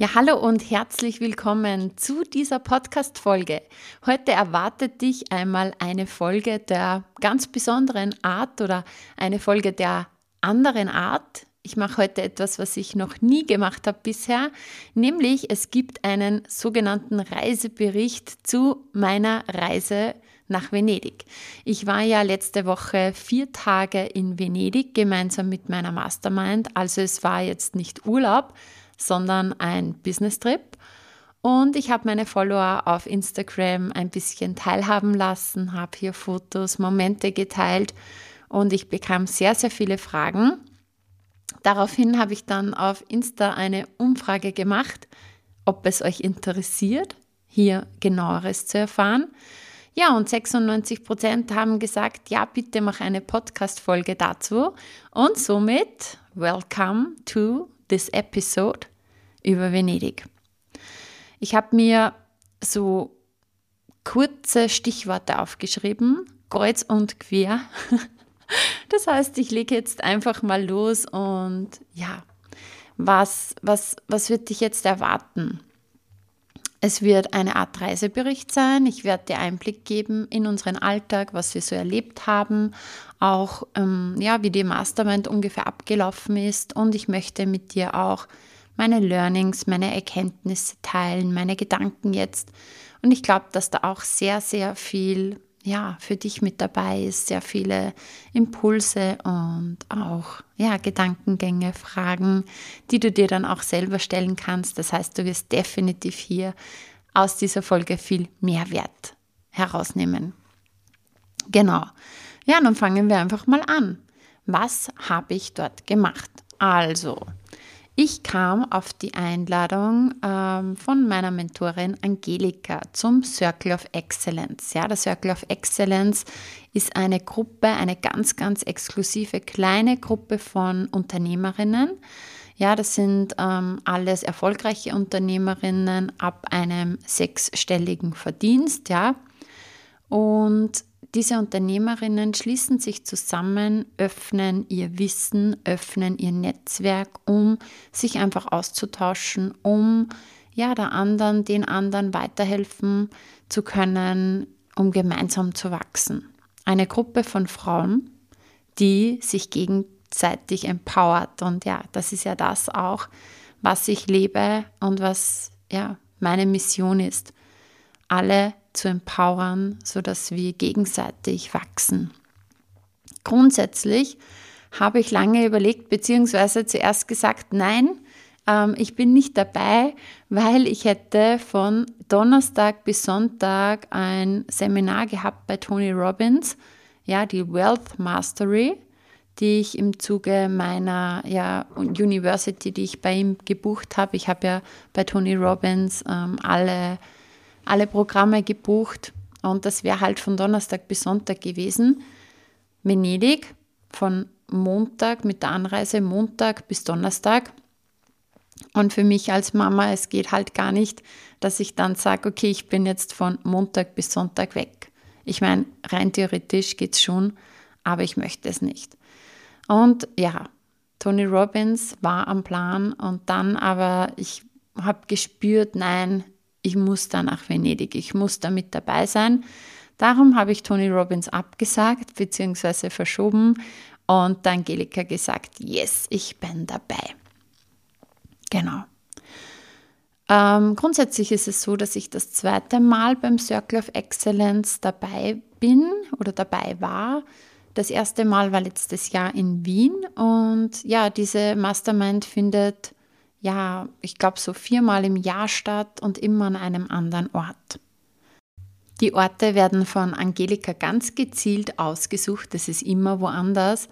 Ja, hallo und herzlich willkommen zu dieser Podcast-Folge. Heute erwartet dich einmal eine Folge der ganz besonderen Art oder eine Folge der anderen Art. Ich mache heute etwas, was ich noch nie gemacht habe bisher, nämlich es gibt einen sogenannten Reisebericht zu meiner Reise nach Venedig. Ich war ja letzte Woche vier Tage in Venedig gemeinsam mit meiner Mastermind, also es war jetzt nicht Urlaub, sondern ein Business-Trip. Und ich habe meine Follower auf Instagram ein bisschen teilhaben lassen, habe hier Fotos, Momente geteilt und ich bekam sehr, sehr viele Fragen. Daraufhin habe ich dann auf Insta eine Umfrage gemacht, ob es euch interessiert, hier genaueres zu erfahren. Ja, und 96 Prozent haben gesagt, ja, bitte mach eine Podcast-Folge dazu. Und somit, welcome to this episode über Venedig. Ich habe mir so kurze Stichworte aufgeschrieben, kreuz und quer. Das heißt, ich lege jetzt einfach mal los und ja, was, was, was wird dich jetzt erwarten? Es wird eine Art Reisebericht sein. Ich werde dir Einblick geben in unseren Alltag, was wir so erlebt haben, auch ähm, ja, wie die Mastermind ungefähr abgelaufen ist. Und ich möchte mit dir auch meine Learnings, meine Erkenntnisse teilen, meine Gedanken jetzt. Und ich glaube, dass da auch sehr, sehr viel ja, für dich mit dabei ist, sehr viele Impulse und auch ja, Gedankengänge, Fragen, die du dir dann auch selber stellen kannst. Das heißt, du wirst definitiv hier aus dieser Folge viel Mehrwert herausnehmen. Genau. Ja, dann fangen wir einfach mal an. Was habe ich dort gemacht? Also, ich kam auf die Einladung ähm, von meiner Mentorin Angelika zum Circle of Excellence. Ja, der Circle of Excellence ist eine Gruppe, eine ganz, ganz exklusive kleine Gruppe von Unternehmerinnen. Ja, das sind ähm, alles erfolgreiche Unternehmerinnen ab einem sechsstelligen Verdienst. Ja, und diese Unternehmerinnen schließen sich zusammen, öffnen ihr Wissen, öffnen ihr Netzwerk, um sich einfach auszutauschen, um ja der anderen, den anderen weiterhelfen zu können, um gemeinsam zu wachsen. Eine Gruppe von Frauen, die sich gegenseitig empowert und ja, das ist ja das auch, was ich lebe und was ja meine Mission ist. Alle zu empowern, sodass wir gegenseitig wachsen. Grundsätzlich habe ich lange überlegt, beziehungsweise zuerst gesagt, nein, ähm, ich bin nicht dabei, weil ich hätte von Donnerstag bis Sonntag ein Seminar gehabt bei Tony Robbins, ja, die Wealth Mastery, die ich im Zuge meiner ja, University, die ich bei ihm gebucht habe. Ich habe ja bei Tony Robbins ähm, alle alle Programme gebucht und das wäre halt von Donnerstag bis Sonntag gewesen. Venedig von Montag mit der Anreise Montag bis Donnerstag. Und für mich als Mama, es geht halt gar nicht, dass ich dann sage, okay, ich bin jetzt von Montag bis Sonntag weg. Ich meine, rein theoretisch geht es schon, aber ich möchte es nicht. Und ja, Tony Robbins war am Plan und dann aber, ich habe gespürt, nein, ich muss da nach Venedig, ich muss da mit dabei sein. Darum habe ich Tony Robbins abgesagt bzw. verschoben und Angelika gesagt, yes, ich bin dabei. Genau. Ähm, grundsätzlich ist es so, dass ich das zweite Mal beim Circle of Excellence dabei bin oder dabei war. Das erste Mal war letztes Jahr in Wien und ja, diese Mastermind findet ja, ich glaube, so viermal im Jahr statt und immer an einem anderen Ort. Die Orte werden von Angelika ganz gezielt ausgesucht, das ist immer woanders.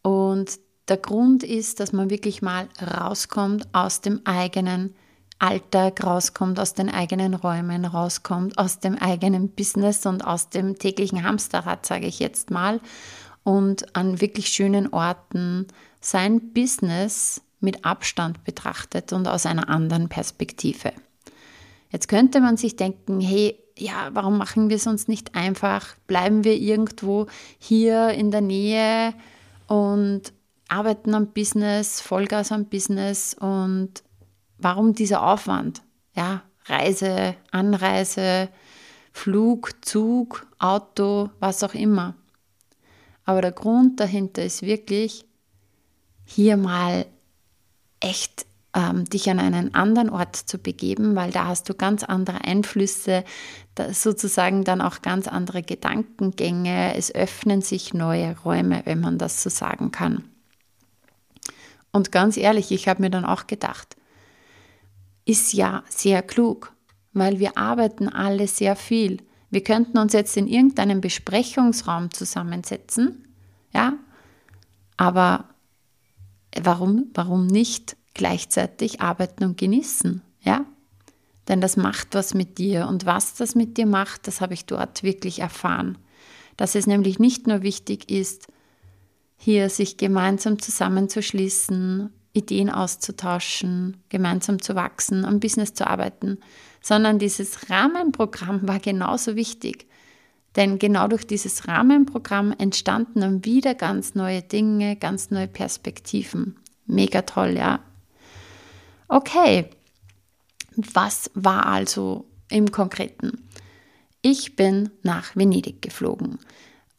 Und der Grund ist, dass man wirklich mal rauskommt aus dem eigenen Alltag rauskommt, aus den eigenen Räumen rauskommt, aus dem eigenen Business und aus dem täglichen Hamsterrad, sage ich jetzt mal, und an wirklich schönen Orten sein Business mit Abstand betrachtet und aus einer anderen Perspektive. Jetzt könnte man sich denken, hey, ja, warum machen wir es uns nicht einfach? Bleiben wir irgendwo hier in der Nähe und arbeiten am Business, Vollgas am Business und warum dieser Aufwand? Ja, Reise, Anreise, Flug, Zug, Auto, was auch immer. Aber der Grund dahinter ist wirklich, hier mal echt ähm, dich an einen anderen Ort zu begeben, weil da hast du ganz andere Einflüsse, sozusagen dann auch ganz andere Gedankengänge. Es öffnen sich neue Räume, wenn man das so sagen kann. Und ganz ehrlich, ich habe mir dann auch gedacht, ist ja sehr klug, weil wir arbeiten alle sehr viel. Wir könnten uns jetzt in irgendeinem Besprechungsraum zusammensetzen, ja, aber warum, warum nicht gleichzeitig arbeiten und genießen, ja? Denn das macht was mit dir und was das mit dir macht, das habe ich dort wirklich erfahren. Dass es nämlich nicht nur wichtig ist, hier sich gemeinsam zusammenzuschließen, Ideen auszutauschen, gemeinsam zu wachsen, am Business zu arbeiten, sondern dieses Rahmenprogramm war genauso wichtig. Denn genau durch dieses Rahmenprogramm entstanden dann wieder ganz neue Dinge, ganz neue Perspektiven. Mega toll, ja. Okay, was war also im Konkreten? Ich bin nach Venedig geflogen.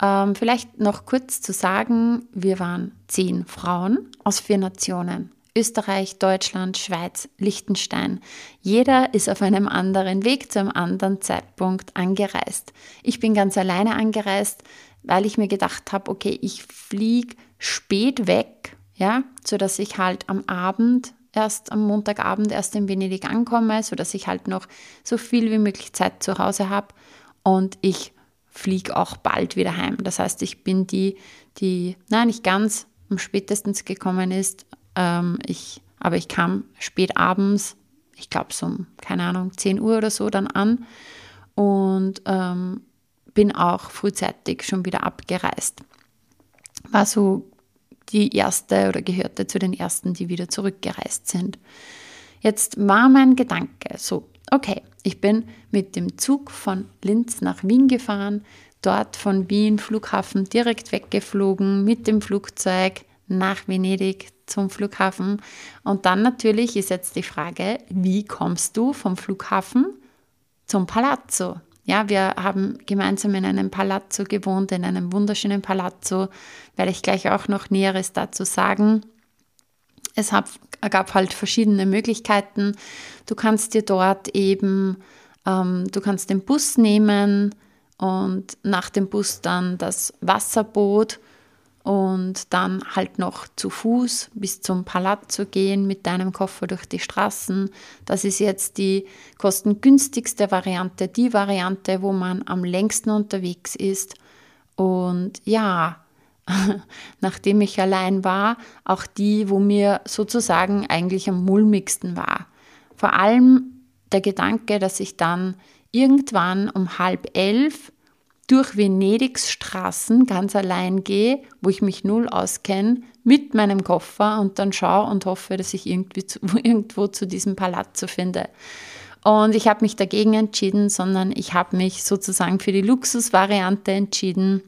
Ähm, vielleicht noch kurz zu sagen, wir waren zehn Frauen aus vier Nationen. Österreich, Deutschland, Schweiz, Liechtenstein. Jeder ist auf einem anderen Weg zu einem anderen Zeitpunkt angereist. Ich bin ganz alleine angereist, weil ich mir gedacht habe, okay, ich fliege spät weg, ja, so dass ich halt am Abend erst am Montagabend erst in Venedig ankomme, so dass ich halt noch so viel wie möglich Zeit zu Hause habe und ich fliege auch bald wieder heim. Das heißt, ich bin die, die, nein, nicht ganz am spätestens gekommen ist, ähm, ich, aber ich kam spät abends, ich glaube so um, keine Ahnung, 10 Uhr oder so dann an und ähm, bin auch frühzeitig schon wieder abgereist. War so die erste oder gehörte zu den ersten, die wieder zurückgereist sind. Jetzt war mein Gedanke so, okay, ich bin mit dem Zug von Linz nach Wien gefahren, dort von Wien Flughafen direkt weggeflogen mit dem Flugzeug nach Venedig zum Flughafen. Und dann natürlich ist jetzt die Frage, wie kommst du vom Flughafen zum Palazzo? Ja, wir haben gemeinsam in einem Palazzo gewohnt, in einem wunderschönen Palazzo, werde ich gleich auch noch Näheres dazu sagen. Es gab halt verschiedene Möglichkeiten. Du kannst dir dort eben, ähm, du kannst den Bus nehmen und nach dem Bus dann das Wasserboot und dann halt noch zu Fuß bis zum Palazzo gehen mit deinem Koffer durch die Straßen. Das ist jetzt die kostengünstigste Variante, die Variante, wo man am längsten unterwegs ist. Und ja, nachdem ich allein war, auch die, wo mir sozusagen eigentlich am mulmigsten war. Vor allem der Gedanke, dass ich dann irgendwann um halb elf durch Venedigs Straßen ganz allein gehe, wo ich mich null auskenne, mit meinem Koffer und dann schaue und hoffe, dass ich irgendwie zu, irgendwo zu diesem Palazzo finde. Und ich habe mich dagegen entschieden, sondern ich habe mich sozusagen für die Luxusvariante entschieden,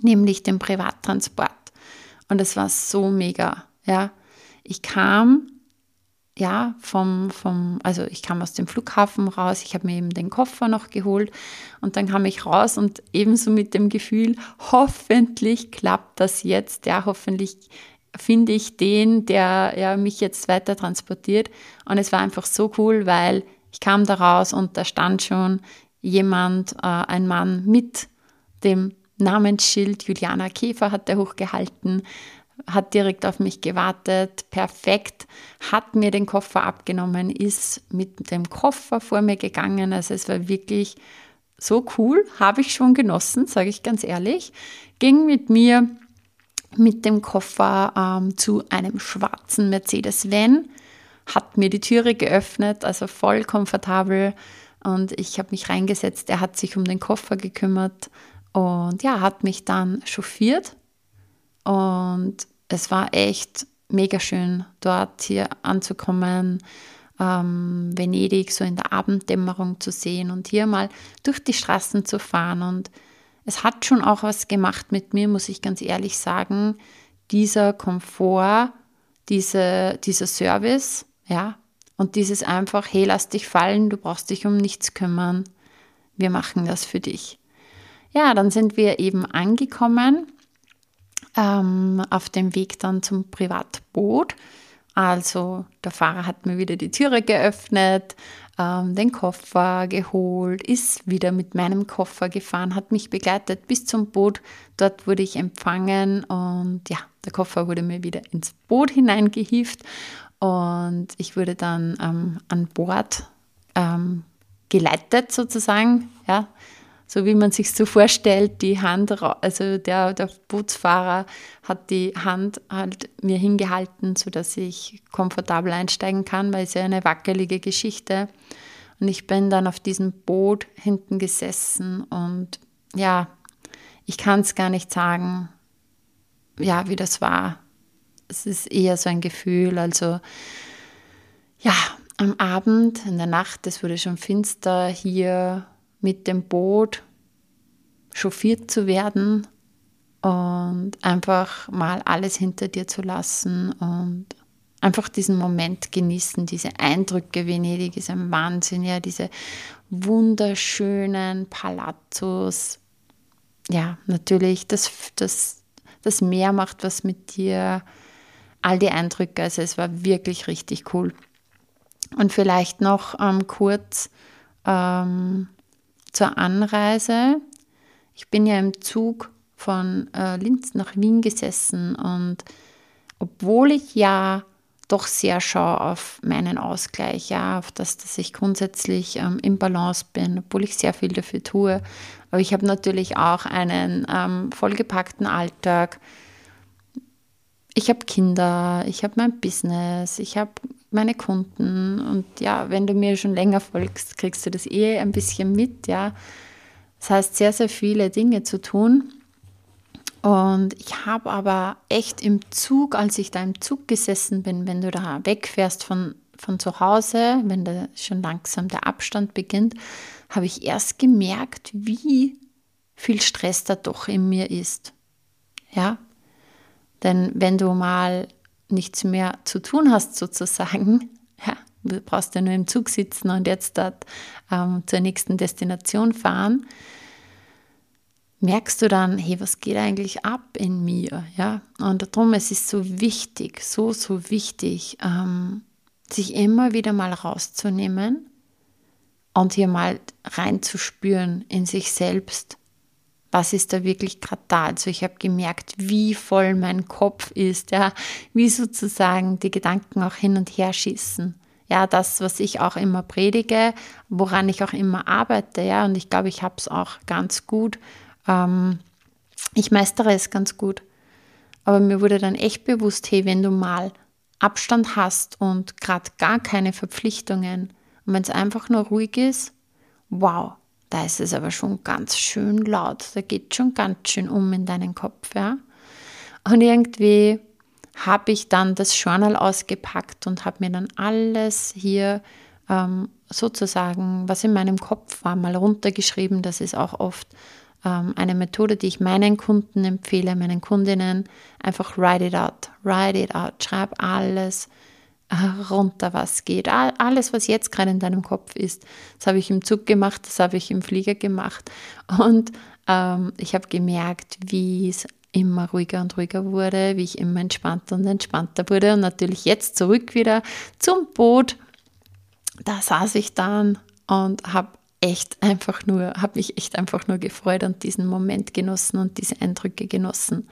nämlich den Privattransport. Und es war so mega. Ja, ich kam ja, vom, vom, also ich kam aus dem Flughafen raus, ich habe mir eben den Koffer noch geholt und dann kam ich raus und ebenso mit dem Gefühl, hoffentlich klappt das jetzt, ja, hoffentlich finde ich den, der ja, mich jetzt weiter transportiert. Und es war einfach so cool, weil ich kam da raus und da stand schon jemand, äh, ein Mann mit dem Namensschild, Juliana Käfer hat er hochgehalten, hat direkt auf mich gewartet, perfekt, hat mir den Koffer abgenommen, ist mit dem Koffer vor mir gegangen. Also es war wirklich so cool, habe ich schon genossen, sage ich ganz ehrlich. Ging mit mir mit dem Koffer ähm, zu einem schwarzen Mercedes-Van, hat mir die Türe geöffnet, also voll komfortabel. Und ich habe mich reingesetzt. Er hat sich um den Koffer gekümmert und ja, hat mich dann chauffiert. Und es war echt mega schön, dort hier anzukommen, ähm, Venedig so in der Abenddämmerung zu sehen und hier mal durch die Straßen zu fahren. Und es hat schon auch was gemacht mit mir, muss ich ganz ehrlich sagen. Dieser Komfort, diese, dieser Service, ja, und dieses einfach, hey, lass dich fallen, du brauchst dich um nichts kümmern. Wir machen das für dich. Ja, dann sind wir eben angekommen ähm, auf dem Weg dann zum Privatboot. Also der Fahrer hat mir wieder die Türe geöffnet, ähm, den Koffer geholt, ist wieder mit meinem Koffer gefahren, hat mich begleitet bis zum Boot. Dort wurde ich empfangen und ja, der Koffer wurde mir wieder ins Boot hineingehieft und ich wurde dann ähm, an Bord ähm, geleitet sozusagen, ja, so wie man sich so vorstellt, die Hand, also der, der Bootsfahrer hat die Hand halt mir hingehalten, sodass ich komfortabel einsteigen kann, weil es ja eine wackelige Geschichte. Und ich bin dann auf diesem Boot hinten gesessen und ja, ich kann es gar nicht sagen, ja, wie das war. Es ist eher so ein Gefühl, also ja, am Abend, in der Nacht, es wurde schon finster hier mit dem Boot chauffiert zu werden und einfach mal alles hinter dir zu lassen und einfach diesen Moment genießen, diese Eindrücke. Venedig ist ein Wahnsinn, ja, diese wunderschönen Palazzos. Ja, natürlich, das, das, das Meer macht was mit dir, all die Eindrücke, also es war wirklich richtig cool. Und vielleicht noch ähm, kurz ähm, zur Anreise. Ich bin ja im Zug von äh, Linz nach Wien gesessen und obwohl ich ja doch sehr schaue auf meinen Ausgleich, ja, auf das, dass ich grundsätzlich ähm, im Balance bin, obwohl ich sehr viel dafür tue. Aber ich habe natürlich auch einen ähm, vollgepackten Alltag. Ich habe Kinder, ich habe mein Business, ich habe meine Kunden. Und ja, wenn du mir schon länger folgst, kriegst du das eh ein bisschen mit, ja. Das heißt, sehr, sehr viele Dinge zu tun. Und ich habe aber echt im Zug, als ich da im Zug gesessen bin, wenn du da wegfährst von, von zu Hause, wenn da schon langsam der Abstand beginnt, habe ich erst gemerkt, wie viel Stress da doch in mir ist. Ja, denn wenn du mal nichts mehr zu tun hast, sozusagen, ja, du brauchst ja nur im Zug sitzen und jetzt dort ähm, zur nächsten Destination fahren, merkst du dann, hey, was geht eigentlich ab in mir? Ja, und darum es ist so wichtig, so, so wichtig, ähm, sich immer wieder mal rauszunehmen und hier mal reinzuspüren in sich selbst was ist da wirklich gerade da. Also ich habe gemerkt, wie voll mein Kopf ist, ja, wie sozusagen die Gedanken auch hin und her schießen. Ja, das, was ich auch immer predige, woran ich auch immer arbeite, ja, und ich glaube, ich habe es auch ganz gut. Ähm, ich meistere es ganz gut. Aber mir wurde dann echt bewusst, hey, wenn du mal Abstand hast und gerade gar keine Verpflichtungen und wenn es einfach nur ruhig ist, wow, da ist es aber schon ganz schön laut. Da geht schon ganz schön um in deinen Kopf, ja. Und irgendwie habe ich dann das Journal ausgepackt und habe mir dann alles hier ähm, sozusagen, was in meinem Kopf war, mal runtergeschrieben. Das ist auch oft ähm, eine Methode, die ich meinen Kunden empfehle, meinen Kundinnen. Einfach write it out, write it out, schreib alles runter, was geht. Alles, was jetzt gerade in deinem Kopf ist, das habe ich im Zug gemacht, das habe ich im Flieger gemacht. Und ähm, ich habe gemerkt, wie es immer ruhiger und ruhiger wurde, wie ich immer entspannter und entspannter wurde. Und natürlich jetzt zurück wieder zum Boot. Da saß ich dann und habe echt einfach nur, habe mich echt einfach nur gefreut und diesen Moment genossen und diese Eindrücke genossen.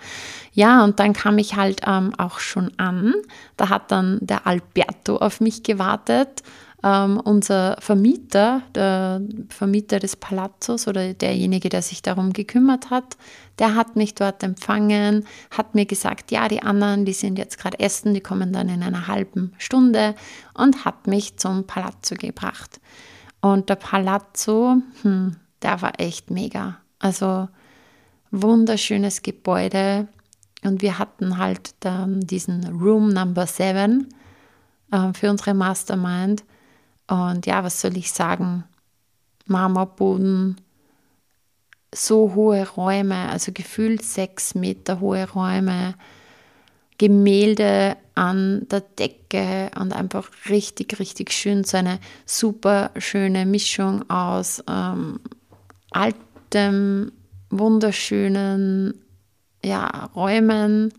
Ja, und dann kam ich halt ähm, auch schon an. Da hat dann der Alberto auf mich gewartet. ähm, unser Vermieter, der Vermieter des Palazzos oder derjenige, der sich darum gekümmert hat, der hat mich dort empfangen, hat mir gesagt, ja, die anderen, die sind jetzt gerade essen, die kommen dann in einer halben Stunde und hat mich zum Palazzo gebracht. Und der Palazzo, hm, der war echt mega. Also wunderschönes Gebäude. Und wir hatten halt dann diesen Room Number 7 äh, für unsere Mastermind. Und ja, was soll ich sagen? Marmorboden, so hohe Räume, also gefühlt sechs Meter hohe Räume, Gemälde an der Decke und einfach richtig, richtig schön. So eine super schöne Mischung aus ähm, altem, wunderschönen ja, Räumen,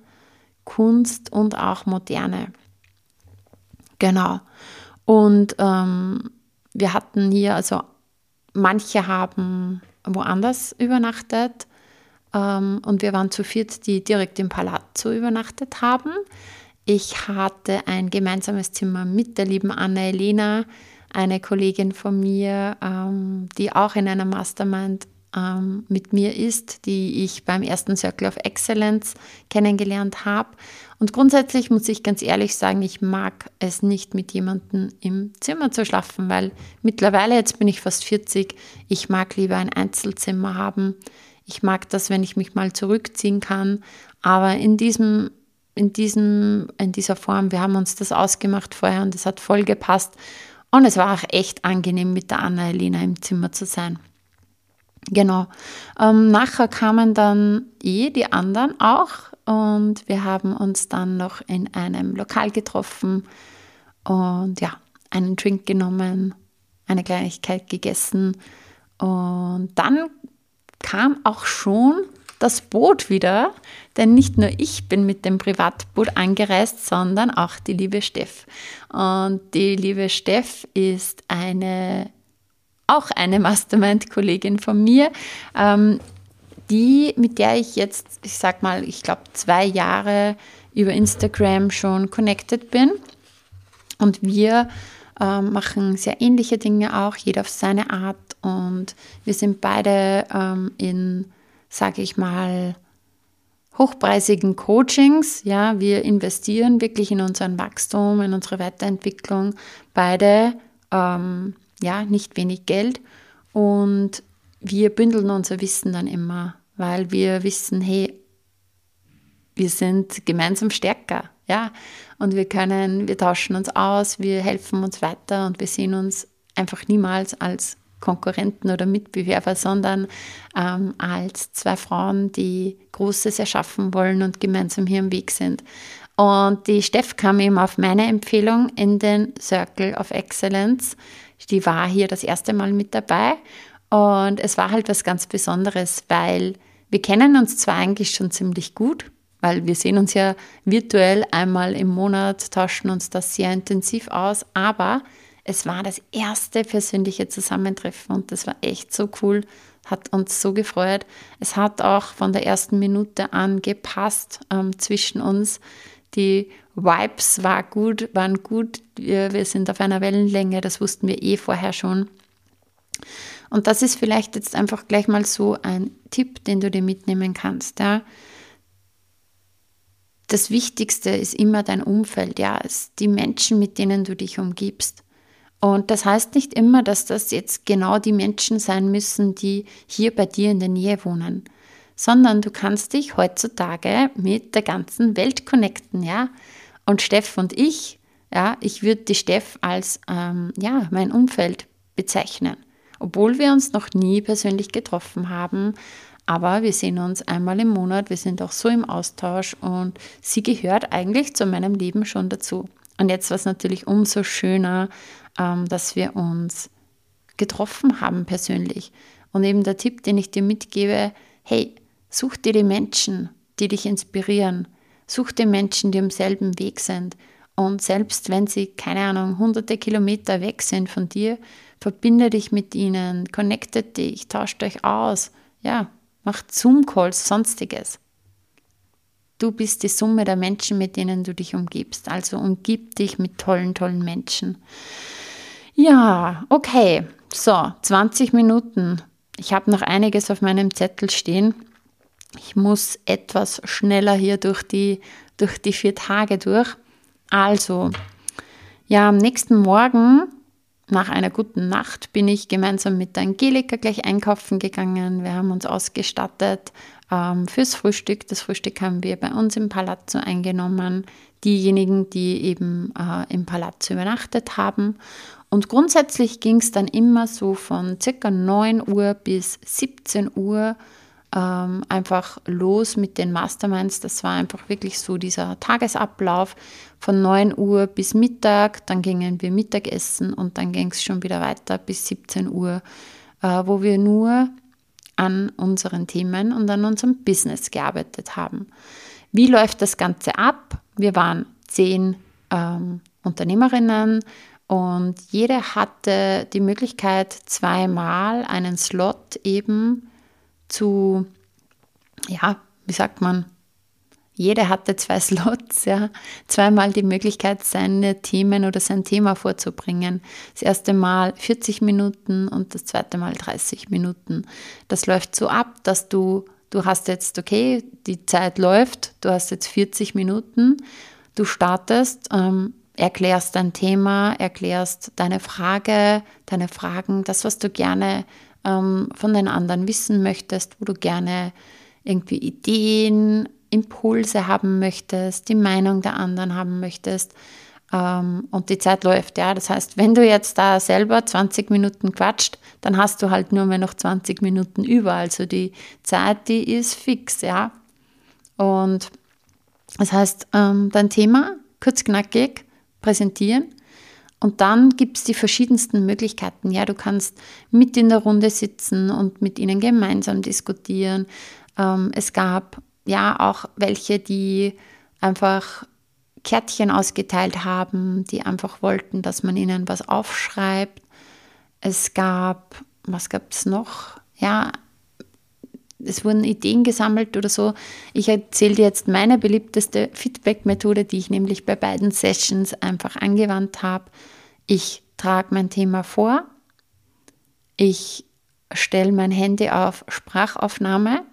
Kunst und auch Moderne. Genau. Und ähm, wir hatten hier, also manche haben woanders übernachtet ähm, und wir waren zu viert, die direkt im Palazzo übernachtet haben. Ich hatte ein gemeinsames Zimmer mit der lieben Anna-Elena, eine Kollegin von mir, ähm, die auch in einer Mastermind ähm, mit mir ist, die ich beim ersten Circle of Excellence kennengelernt habe. Und grundsätzlich muss ich ganz ehrlich sagen, ich mag es nicht mit jemandem im Zimmer zu schlafen, weil mittlerweile, jetzt bin ich fast 40, ich mag lieber ein Einzelzimmer haben. Ich mag das, wenn ich mich mal zurückziehen kann. Aber in diesem in, diesem, in dieser Form. Wir haben uns das ausgemacht vorher und es hat voll gepasst. Und es war auch echt angenehm, mit der Anna-Elena im Zimmer zu sein. Genau. Ähm, nachher kamen dann eh die anderen auch und wir haben uns dann noch in einem Lokal getroffen und ja, einen Drink genommen, eine Kleinigkeit gegessen und dann kam auch schon das Boot wieder, denn nicht nur ich bin mit dem Privatboot angereist, sondern auch die liebe Steff. Und die liebe Steff ist eine auch eine Mastermind-Kollegin von mir, ähm, die, mit der ich jetzt, ich sag mal, ich glaube, zwei Jahre über Instagram schon connected bin. Und wir ähm, machen sehr ähnliche Dinge auch, jeder auf seine Art. Und wir sind beide ähm, in, sage ich mal, hochpreisigen Coachings. Ja, wir investieren wirklich in unseren Wachstum, in unsere Weiterentwicklung. Beide ähm, ja, nicht wenig Geld. Und wir bündeln unser Wissen dann immer, weil wir wissen, hey, wir sind gemeinsam stärker, ja. Und wir können, wir tauschen uns aus, wir helfen uns weiter und wir sehen uns einfach niemals als Konkurrenten oder Mitbewerber, sondern ähm, als zwei Frauen, die Großes erschaffen wollen und gemeinsam hier im Weg sind. Und die Steff kam eben auf meine Empfehlung in den Circle of Excellence die war hier das erste Mal mit dabei und es war halt was ganz Besonderes, weil wir kennen uns zwar eigentlich schon ziemlich gut, weil wir sehen uns ja virtuell einmal im Monat, tauschen uns das sehr intensiv aus, aber es war das erste persönliche Zusammentreffen und das war echt so cool, hat uns so gefreut. Es hat auch von der ersten Minute an gepasst ähm, zwischen uns. Die Vibes war gut, waren gut. Wir, wir sind auf einer Wellenlänge, das wussten wir eh vorher schon. Und das ist vielleicht jetzt einfach gleich mal so ein Tipp, den du dir mitnehmen kannst. Ja. Das Wichtigste ist immer dein Umfeld, ja, die Menschen, mit denen du dich umgibst. Und das heißt nicht immer, dass das jetzt genau die Menschen sein müssen, die hier bei dir in der Nähe wohnen, sondern du kannst dich heutzutage mit der ganzen Welt connecten, ja. Und Steff und ich, ja, ich würde die Steff als ähm, ja, mein Umfeld bezeichnen. Obwohl wir uns noch nie persönlich getroffen haben, aber wir sehen uns einmal im Monat, wir sind auch so im Austausch und sie gehört eigentlich zu meinem Leben schon dazu. Und jetzt war es natürlich umso schöner, dass wir uns getroffen haben persönlich. Und eben der Tipp, den ich dir mitgebe, hey, such dir die Menschen, die dich inspirieren, Such dir Menschen, die am selben Weg sind. Und selbst wenn sie, keine Ahnung, hunderte Kilometer weg sind von dir, verbinde dich mit ihnen, connecte dich, tauscht euch aus. Ja, macht Zoom-Calls, sonstiges. Du bist die Summe der Menschen, mit denen du dich umgibst. Also umgib dich mit tollen, tollen Menschen. Ja, okay. So, 20 Minuten. Ich habe noch einiges auf meinem Zettel stehen. Ich muss etwas schneller hier durch die, durch die vier Tage durch. Also, ja, am nächsten Morgen, nach einer guten Nacht, bin ich gemeinsam mit Angelika gleich einkaufen gegangen. Wir haben uns ausgestattet ähm, fürs Frühstück. Das Frühstück haben wir bei uns im Palazzo eingenommen. Diejenigen, die eben äh, im Palazzo übernachtet haben. Und grundsätzlich ging es dann immer so von circa 9 Uhr bis 17 Uhr ähm, einfach los mit den Masterminds. Das war einfach wirklich so dieser Tagesablauf von 9 Uhr bis Mittag. Dann gingen wir Mittagessen und dann ging es schon wieder weiter bis 17 Uhr, äh, wo wir nur an unseren Themen und an unserem Business gearbeitet haben. Wie läuft das Ganze ab? Wir waren zehn ähm, Unternehmerinnen und jede hatte die Möglichkeit, zweimal einen Slot eben zu, ja, wie sagt man, jeder hatte zwei Slots, ja, zweimal die Möglichkeit, seine Themen oder sein Thema vorzubringen. Das erste Mal 40 Minuten und das zweite Mal 30 Minuten. Das läuft so ab, dass du, du hast jetzt, okay, die Zeit läuft, du hast jetzt 40 Minuten, du startest, ähm, erklärst dein Thema, erklärst deine Frage, deine Fragen, das, was du gerne ähm, von den anderen wissen möchtest, wo du gerne irgendwie Ideen, Impulse haben möchtest, die Meinung der anderen haben möchtest. Ähm, und die Zeit läuft, ja. Das heißt, wenn du jetzt da selber 20 Minuten quatscht, dann hast du halt nur mehr noch 20 Minuten über. Also die Zeit, die ist fix, ja. Und das heißt, ähm, dein Thema, kurz knackig, präsentieren und dann gibt es die verschiedensten Möglichkeiten. Ja, du kannst mit in der Runde sitzen und mit ihnen gemeinsam diskutieren. Ähm, es gab ja auch welche, die einfach Kärtchen ausgeteilt haben, die einfach wollten, dass man ihnen was aufschreibt. Es gab, was gab es noch? Ja, es wurden Ideen gesammelt oder so. Ich erzähle dir jetzt meine beliebteste Feedback-Methode, die ich nämlich bei beiden Sessions einfach angewandt habe. Ich trage mein Thema vor, ich stelle mein Handy auf Sprachaufnahme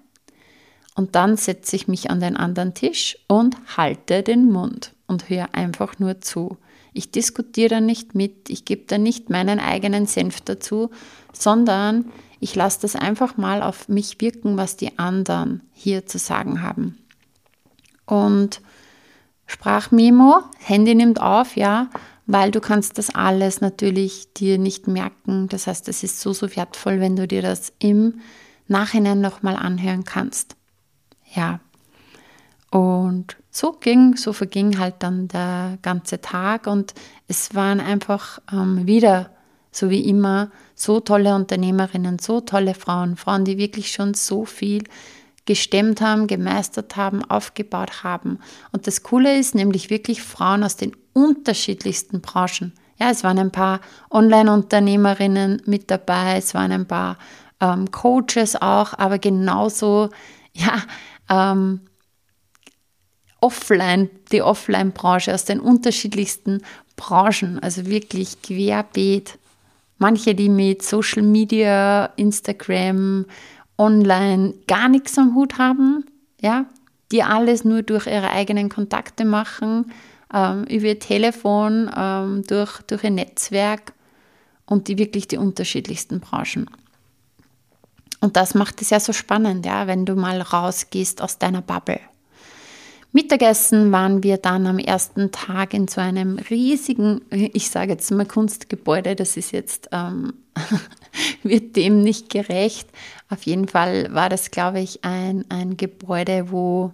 und dann setze ich mich an den anderen Tisch und halte den Mund und höre einfach nur zu. Ich diskutiere nicht mit, ich gebe da nicht meinen eigenen Senf dazu, sondern ich lasse das einfach mal auf mich wirken, was die anderen hier zu sagen haben. Und Sprachmemo, Handy nimmt auf, ja, weil du kannst das alles natürlich dir nicht merken. Das heißt, es ist so, so wertvoll, wenn du dir das im Nachhinein nochmal anhören kannst. Ja. Und so ging, so verging halt dann der ganze Tag und es waren einfach ähm, wieder, so wie immer, so tolle Unternehmerinnen, so tolle Frauen, Frauen, die wirklich schon so viel gestemmt haben, gemeistert haben, aufgebaut haben. Und das Coole ist nämlich wirklich Frauen aus den unterschiedlichsten Branchen. Ja, es waren ein paar Online-Unternehmerinnen mit dabei, es waren ein paar ähm, Coaches auch, aber genauso, ja, ähm, offline, die Offline-Branche aus den unterschiedlichsten Branchen, also wirklich querbeet. Manche, die mit Social Media, Instagram, online gar nichts am Hut haben, ja, die alles nur durch ihre eigenen Kontakte machen, ähm, über ihr Telefon, ähm, durch, durch ihr Netzwerk und die wirklich die unterschiedlichsten Branchen. Und das macht es ja so spannend, ja, wenn du mal rausgehst aus deiner Bubble. Mittagessen waren wir dann am ersten Tag in so einem riesigen, ich sage jetzt mal Kunstgebäude, das ist jetzt, ähm, wird dem nicht gerecht. Auf jeden Fall war das, glaube ich, ein, ein Gebäude, wo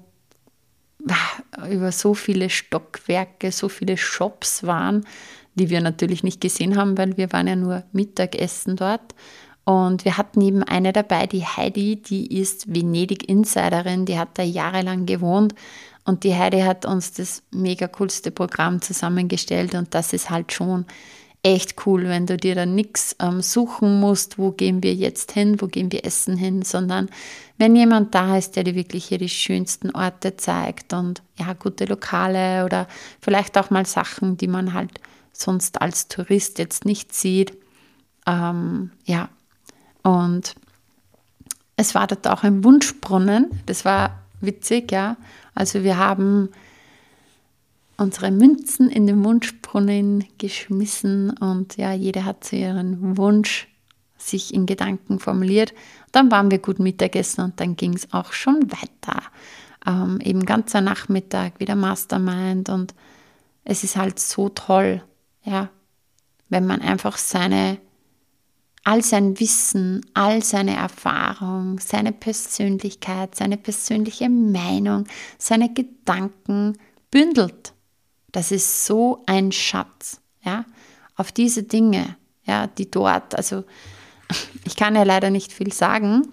ah, über so viele Stockwerke, so viele Shops waren, die wir natürlich nicht gesehen haben, weil wir waren ja nur Mittagessen dort. Und wir hatten eben eine dabei, die Heidi, die ist Venedig-Insiderin, die hat da jahrelang gewohnt und die Heidi hat uns das mega coolste Programm zusammengestellt und das ist halt schon echt cool, wenn du dir da nichts ähm, suchen musst, wo gehen wir jetzt hin, wo gehen wir essen hin, sondern wenn jemand da ist, der dir wirklich hier die schönsten Orte zeigt und ja, gute Lokale oder vielleicht auch mal Sachen, die man halt sonst als Tourist jetzt nicht sieht. Ähm, ja, und es war dort auch ein Wunschbrunnen. Das war witzig, ja. Also wir haben unsere Münzen in den Wunschbrunnen geschmissen und ja, jeder hat so ihren Wunsch sich in Gedanken formuliert. Dann waren wir gut Mittagessen und dann ging es auch schon weiter. Ähm, eben ganzer Nachmittag wieder Mastermind und es ist halt so toll, ja, wenn man einfach seine, all sein Wissen, all seine Erfahrung, seine Persönlichkeit, seine persönliche Meinung, seine Gedanken bündelt. Das ist so ein Schatz, ja, auf diese Dinge, ja, die dort, also ich kann ja leider nicht viel sagen,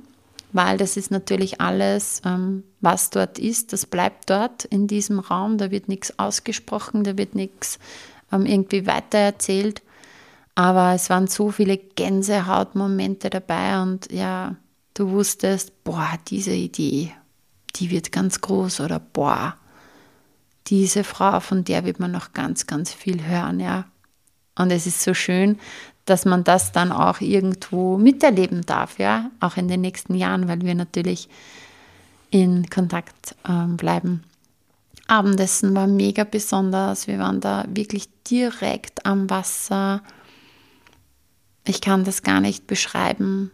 weil das ist natürlich alles, ähm, was dort ist, das bleibt dort in diesem Raum, da wird nichts ausgesprochen, da wird nichts ähm, irgendwie weitererzählt. Aber es waren so viele Gänsehautmomente dabei und ja, du wusstest, boah, diese Idee, die wird ganz groß oder boah, diese Frau, von der wird man noch ganz, ganz viel hören, ja. Und es ist so schön, dass man das dann auch irgendwo miterleben darf, ja, auch in den nächsten Jahren, weil wir natürlich in Kontakt äh, bleiben. Abendessen war mega besonders. Wir waren da wirklich direkt am Wasser. Ich kann das gar nicht beschreiben,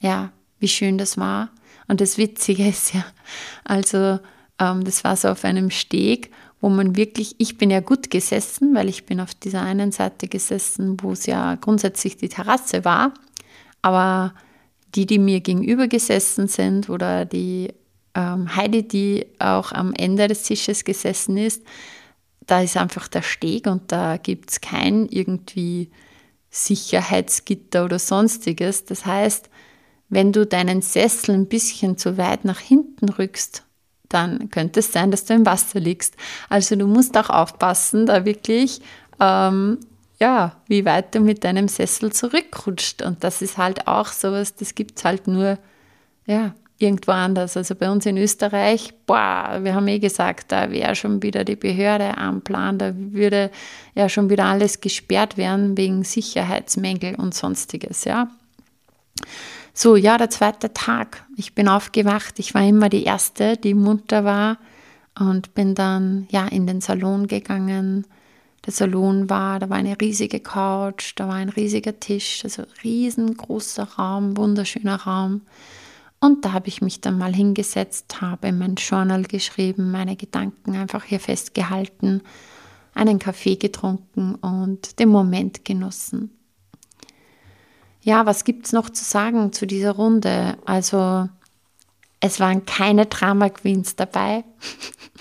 ja, wie schön das war. Und das Witzige ist ja, also ähm, das war so auf einem Steg wo man wirklich, ich bin ja gut gesessen, weil ich bin auf dieser einen Seite gesessen, wo es ja grundsätzlich die Terrasse war, aber die, die mir gegenüber gesessen sind oder die ähm, Heidi, die auch am Ende des Tisches gesessen ist, da ist einfach der Steg und da gibt es kein irgendwie Sicherheitsgitter oder sonstiges. Das heißt, wenn du deinen Sessel ein bisschen zu weit nach hinten rückst, dann könnte es sein, dass du im Wasser liegst. Also du musst auch aufpassen, da wirklich, ähm, ja, wie weit du mit deinem Sessel zurückrutscht. Und das ist halt auch sowas, das gibt es halt nur, ja, irgendwo anders. Also bei uns in Österreich, boah, wir haben eh gesagt, da wäre schon wieder die Behörde am Plan, da würde ja schon wieder alles gesperrt werden wegen Sicherheitsmängel und sonstiges, ja. So, ja, der zweite Tag. Ich bin aufgewacht. Ich war immer die Erste, die munter war und bin dann ja in den Salon gegangen. Der Salon war, da war eine riesige Couch, da war ein riesiger Tisch, also riesengroßer Raum, wunderschöner Raum. Und da habe ich mich dann mal hingesetzt, habe in mein Journal geschrieben, meine Gedanken einfach hier festgehalten, einen Kaffee getrunken und den Moment genossen. Ja, was gibt es noch zu sagen zu dieser Runde? Also, es waren keine Drama Queens dabei.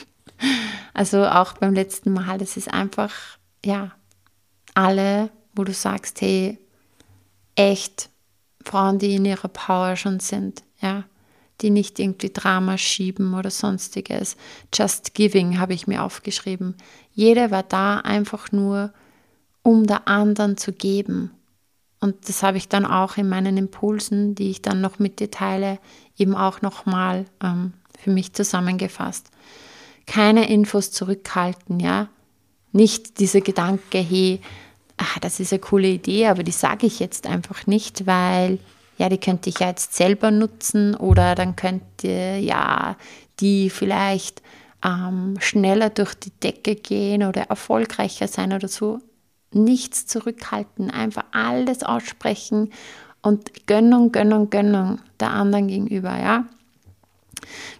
also auch beim letzten Mal, es ist einfach, ja, alle, wo du sagst, hey, echt Frauen, die in ihrer Power schon sind, ja, die nicht irgendwie Drama schieben oder sonstiges. Just Giving habe ich mir aufgeschrieben. Jeder war da einfach nur, um der anderen zu geben und das habe ich dann auch in meinen Impulsen, die ich dann noch mit dir teile, eben auch nochmal ähm, für mich zusammengefasst. Keine Infos zurückhalten, ja. Nicht dieser Gedanke, hey, ach, das ist eine coole Idee, aber die sage ich jetzt einfach nicht, weil ja, die könnte ich ja jetzt selber nutzen oder dann könnte ja die vielleicht ähm, schneller durch die Decke gehen oder erfolgreicher sein oder so nichts zurückhalten, einfach alles aussprechen und Gönnung, Gönnung, Gönnung der anderen gegenüber, ja.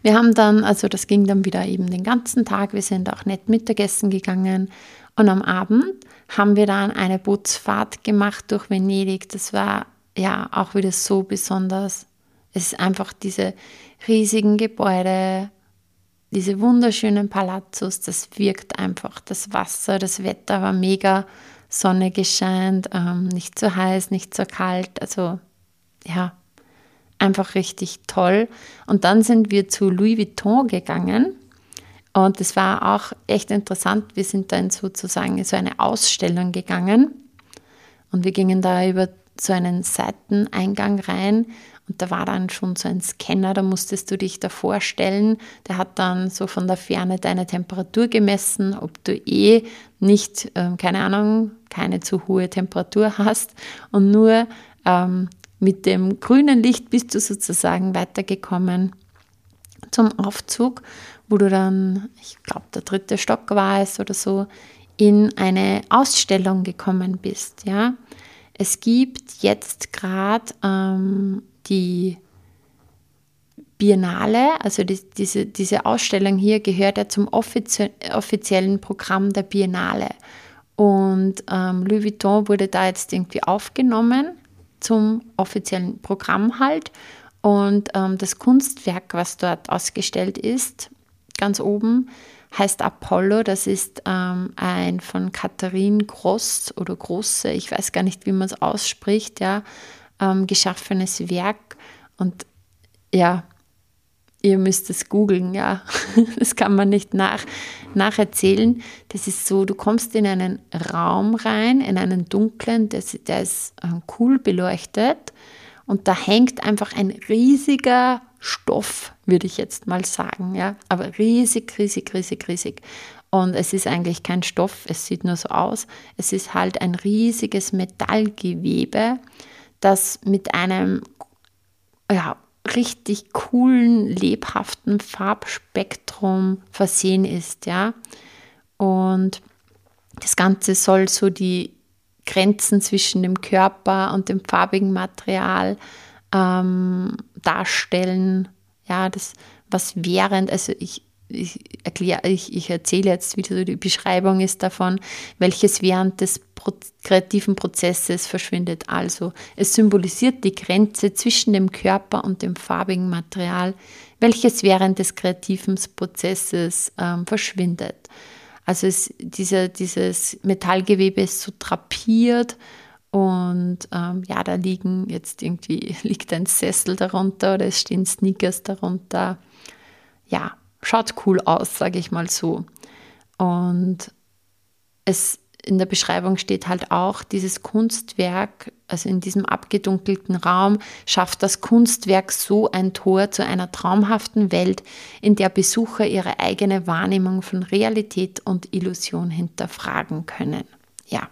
Wir haben dann, also das ging dann wieder eben den ganzen Tag, wir sind auch nett Mittagessen gegangen und am Abend haben wir dann eine Bootsfahrt gemacht durch Venedig. Das war ja auch wieder so besonders. Es ist einfach diese riesigen Gebäude, diese wunderschönen Palazzos, das wirkt einfach. Das Wasser, das Wetter war mega Sonne gescheint, ähm, nicht zu heiß, nicht zu kalt. Also ja, einfach richtig toll. Und dann sind wir zu Louis Vuitton gegangen. Und das war auch echt interessant. Wir sind dann sozusagen in so eine Ausstellung gegangen. Und wir gingen da über so einen Seiteneingang rein und da war dann schon so ein Scanner, da musstest du dich da vorstellen. Der hat dann so von der Ferne deine Temperatur gemessen, ob du eh nicht, äh, keine Ahnung, keine zu hohe Temperatur hast und nur ähm, mit dem grünen Licht bist du sozusagen weitergekommen zum Aufzug, wo du dann, ich glaube, der dritte Stock war es oder so, in eine Ausstellung gekommen bist. Ja, es gibt jetzt gerade ähm, die Biennale, also die, diese, diese Ausstellung hier gehört ja zum offizie offiziellen Programm der Biennale. Und ähm, Louis Vuitton wurde da jetzt irgendwie aufgenommen zum offiziellen Programm halt. Und ähm, das Kunstwerk, was dort ausgestellt ist, ganz oben, heißt Apollo. Das ist ähm, ein von Katharine Gross oder Große, ich weiß gar nicht, wie man es ausspricht, ja, ähm, geschaffenes Werk. Und ja, ihr müsst es googeln, ja. Das kann man nicht nach, nacherzählen. Das ist so, du kommst in einen Raum rein, in einen dunklen, der, der ist ähm, cool beleuchtet und da hängt einfach ein riesiger Stoff, würde ich jetzt mal sagen, ja. Aber riesig, riesig, riesig, riesig. Und es ist eigentlich kein Stoff, es sieht nur so aus. Es ist halt ein riesiges Metallgewebe, das mit einem ja, richtig coolen, lebhaften Farbspektrum versehen ist, ja. Und das Ganze soll so die Grenzen zwischen dem Körper und dem farbigen Material ähm, darstellen. Ja, das, was während, also ich ich erkläre, ich, ich erzähle jetzt, wie so die Beschreibung ist davon, welches während des Pro kreativen Prozesses verschwindet. Also es symbolisiert die Grenze zwischen dem Körper und dem farbigen Material, welches während des kreativen Prozesses ähm, verschwindet. Also es, diese, dieses Metallgewebe ist so drapiert und ähm, ja, da liegen jetzt irgendwie, liegt ein Sessel darunter oder es stehen Sneakers darunter. Ja, schaut cool aus, sage ich mal so. Und es in der Beschreibung steht halt auch, dieses Kunstwerk, also in diesem abgedunkelten Raum, schafft das Kunstwerk so ein Tor zu einer traumhaften Welt, in der Besucher ihre eigene Wahrnehmung von Realität und Illusion hinterfragen können. Ja.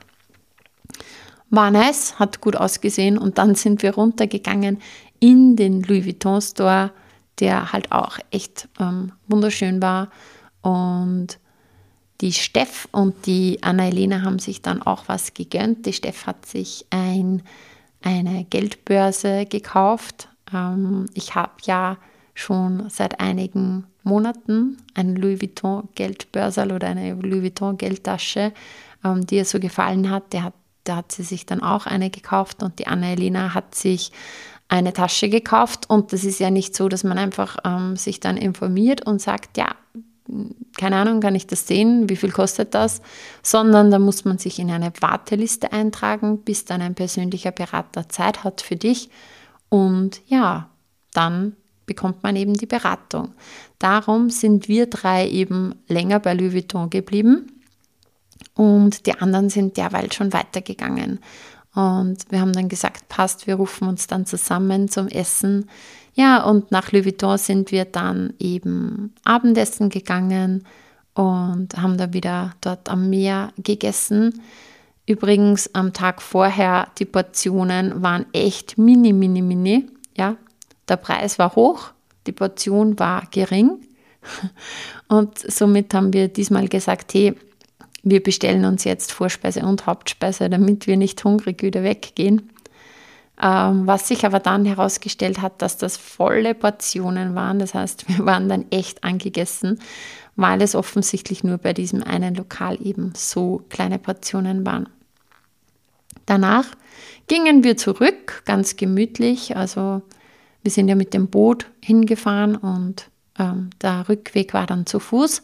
War nice, hat gut ausgesehen und dann sind wir runtergegangen in den Louis Vuitton Store der halt auch echt ähm, wunderschön war. Und die Steff und die Anna-Elena haben sich dann auch was gegönnt. Die Steff hat sich ein, eine Geldbörse gekauft. Ähm, ich habe ja schon seit einigen Monaten eine Louis Vuitton Geldbörse oder eine Louis Vuitton Geldtasche, ähm, die ihr so gefallen hat. Der hat da hat sie sich dann auch eine gekauft und die Anna-Elena hat sich eine Tasche gekauft und das ist ja nicht so, dass man einfach ähm, sich dann informiert und sagt, ja, keine Ahnung, kann ich das sehen, wie viel kostet das, sondern da muss man sich in eine Warteliste eintragen, bis dann ein persönlicher Berater Zeit hat für dich und ja, dann bekommt man eben die Beratung. Darum sind wir drei eben länger bei Louis Vuitton geblieben und die anderen sind derweil schon weitergegangen. Und wir haben dann gesagt, passt, wir rufen uns dann zusammen zum Essen. Ja, und nach Louis Vuitton sind wir dann eben Abendessen gegangen und haben dann wieder dort am Meer gegessen. Übrigens am Tag vorher, die Portionen waren echt mini, mini, mini. Ja, der Preis war hoch, die Portion war gering. Und somit haben wir diesmal gesagt, hey, wir bestellen uns jetzt Vorspeise und Hauptspeise, damit wir nicht hungrig wieder weggehen. Ähm, was sich aber dann herausgestellt hat, dass das volle Portionen waren. Das heißt, wir waren dann echt angegessen, weil es offensichtlich nur bei diesem einen Lokal eben so kleine Portionen waren. Danach gingen wir zurück, ganz gemütlich. Also wir sind ja mit dem Boot hingefahren und ähm, der Rückweg war dann zu Fuß.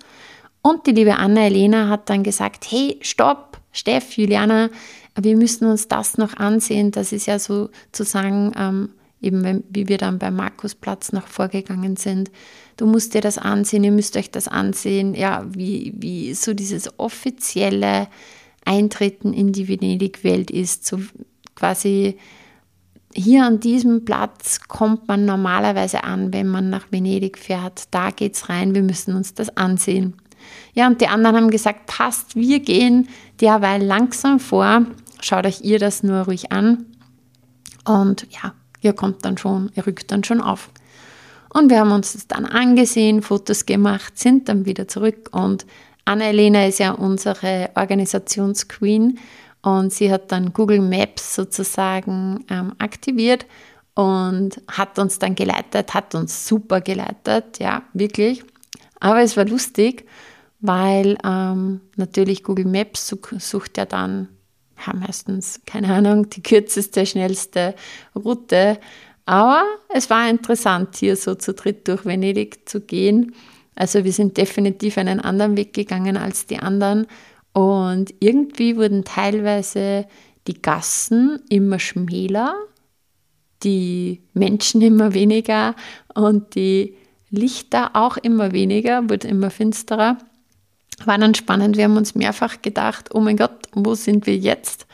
Und die liebe Anna-Elena hat dann gesagt, hey, stopp, Steff, Juliana, wir müssen uns das noch ansehen. Das ist ja sozusagen, ähm, eben wenn, wie wir dann beim Markusplatz noch vorgegangen sind. Du musst dir das ansehen, ihr müsst euch das ansehen, ja, wie, wie so dieses offizielle Eintreten in die Venedig-Welt ist, so quasi hier an diesem Platz kommt man normalerweise an, wenn man nach Venedig fährt. Da geht's rein, wir müssen uns das ansehen. Ja, und die anderen haben gesagt, passt, wir gehen derweil langsam vor. Schaut euch ihr das nur ruhig an. Und ja, ihr kommt dann schon, ihr rückt dann schon auf. Und wir haben uns das dann angesehen, Fotos gemacht, sind dann wieder zurück. Und Anna-Elena ist ja unsere Organisationsqueen und sie hat dann Google Maps sozusagen ähm, aktiviert und hat uns dann geleitet, hat uns super geleitet, ja, wirklich. Aber es war lustig, weil ähm, natürlich Google Maps sucht ja dann ja, meistens, keine Ahnung, die kürzeste, schnellste Route. Aber es war interessant, hier so zu dritt durch Venedig zu gehen. Also wir sind definitiv einen anderen Weg gegangen als die anderen. Und irgendwie wurden teilweise die Gassen immer schmäler, die Menschen immer weniger und die Lichter auch immer weniger, wurde immer finsterer. War dann spannend. Wir haben uns mehrfach gedacht, oh mein Gott, wo sind wir jetzt?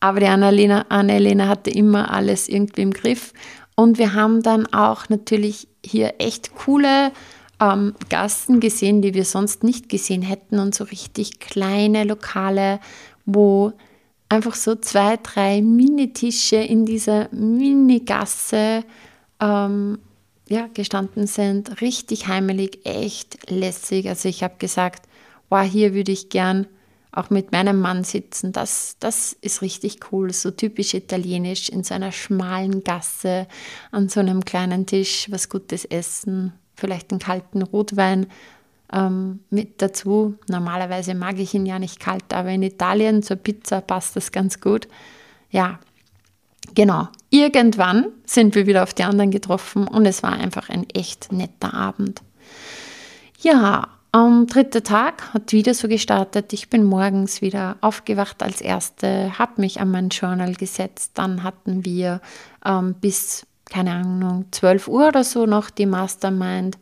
Aber die Annalena, Annalena hatte immer alles irgendwie im Griff. Und wir haben dann auch natürlich hier echt coole ähm, Gassen gesehen, die wir sonst nicht gesehen hätten und so richtig kleine Lokale, wo einfach so zwei, drei Mini-Tische in dieser Mini-Gasse ähm, ja, gestanden sind. Richtig heimelig, echt lässig. Also ich habe gesagt, wow, hier würde ich gern auch mit meinem Mann sitzen. Das, das ist richtig cool, so typisch italienisch in so einer schmalen Gasse an so einem kleinen Tisch, was Gutes essen vielleicht einen kalten Rotwein ähm, mit dazu. Normalerweise mag ich ihn ja nicht kalt, aber in Italien zur Pizza passt das ganz gut. Ja, genau. Irgendwann sind wir wieder auf die anderen getroffen und es war einfach ein echt netter Abend. Ja, am dritten Tag hat wieder so gestartet. Ich bin morgens wieder aufgewacht als Erste, habe mich an mein Journal gesetzt. Dann hatten wir ähm, bis keine Ahnung, 12 Uhr oder so noch die Mastermind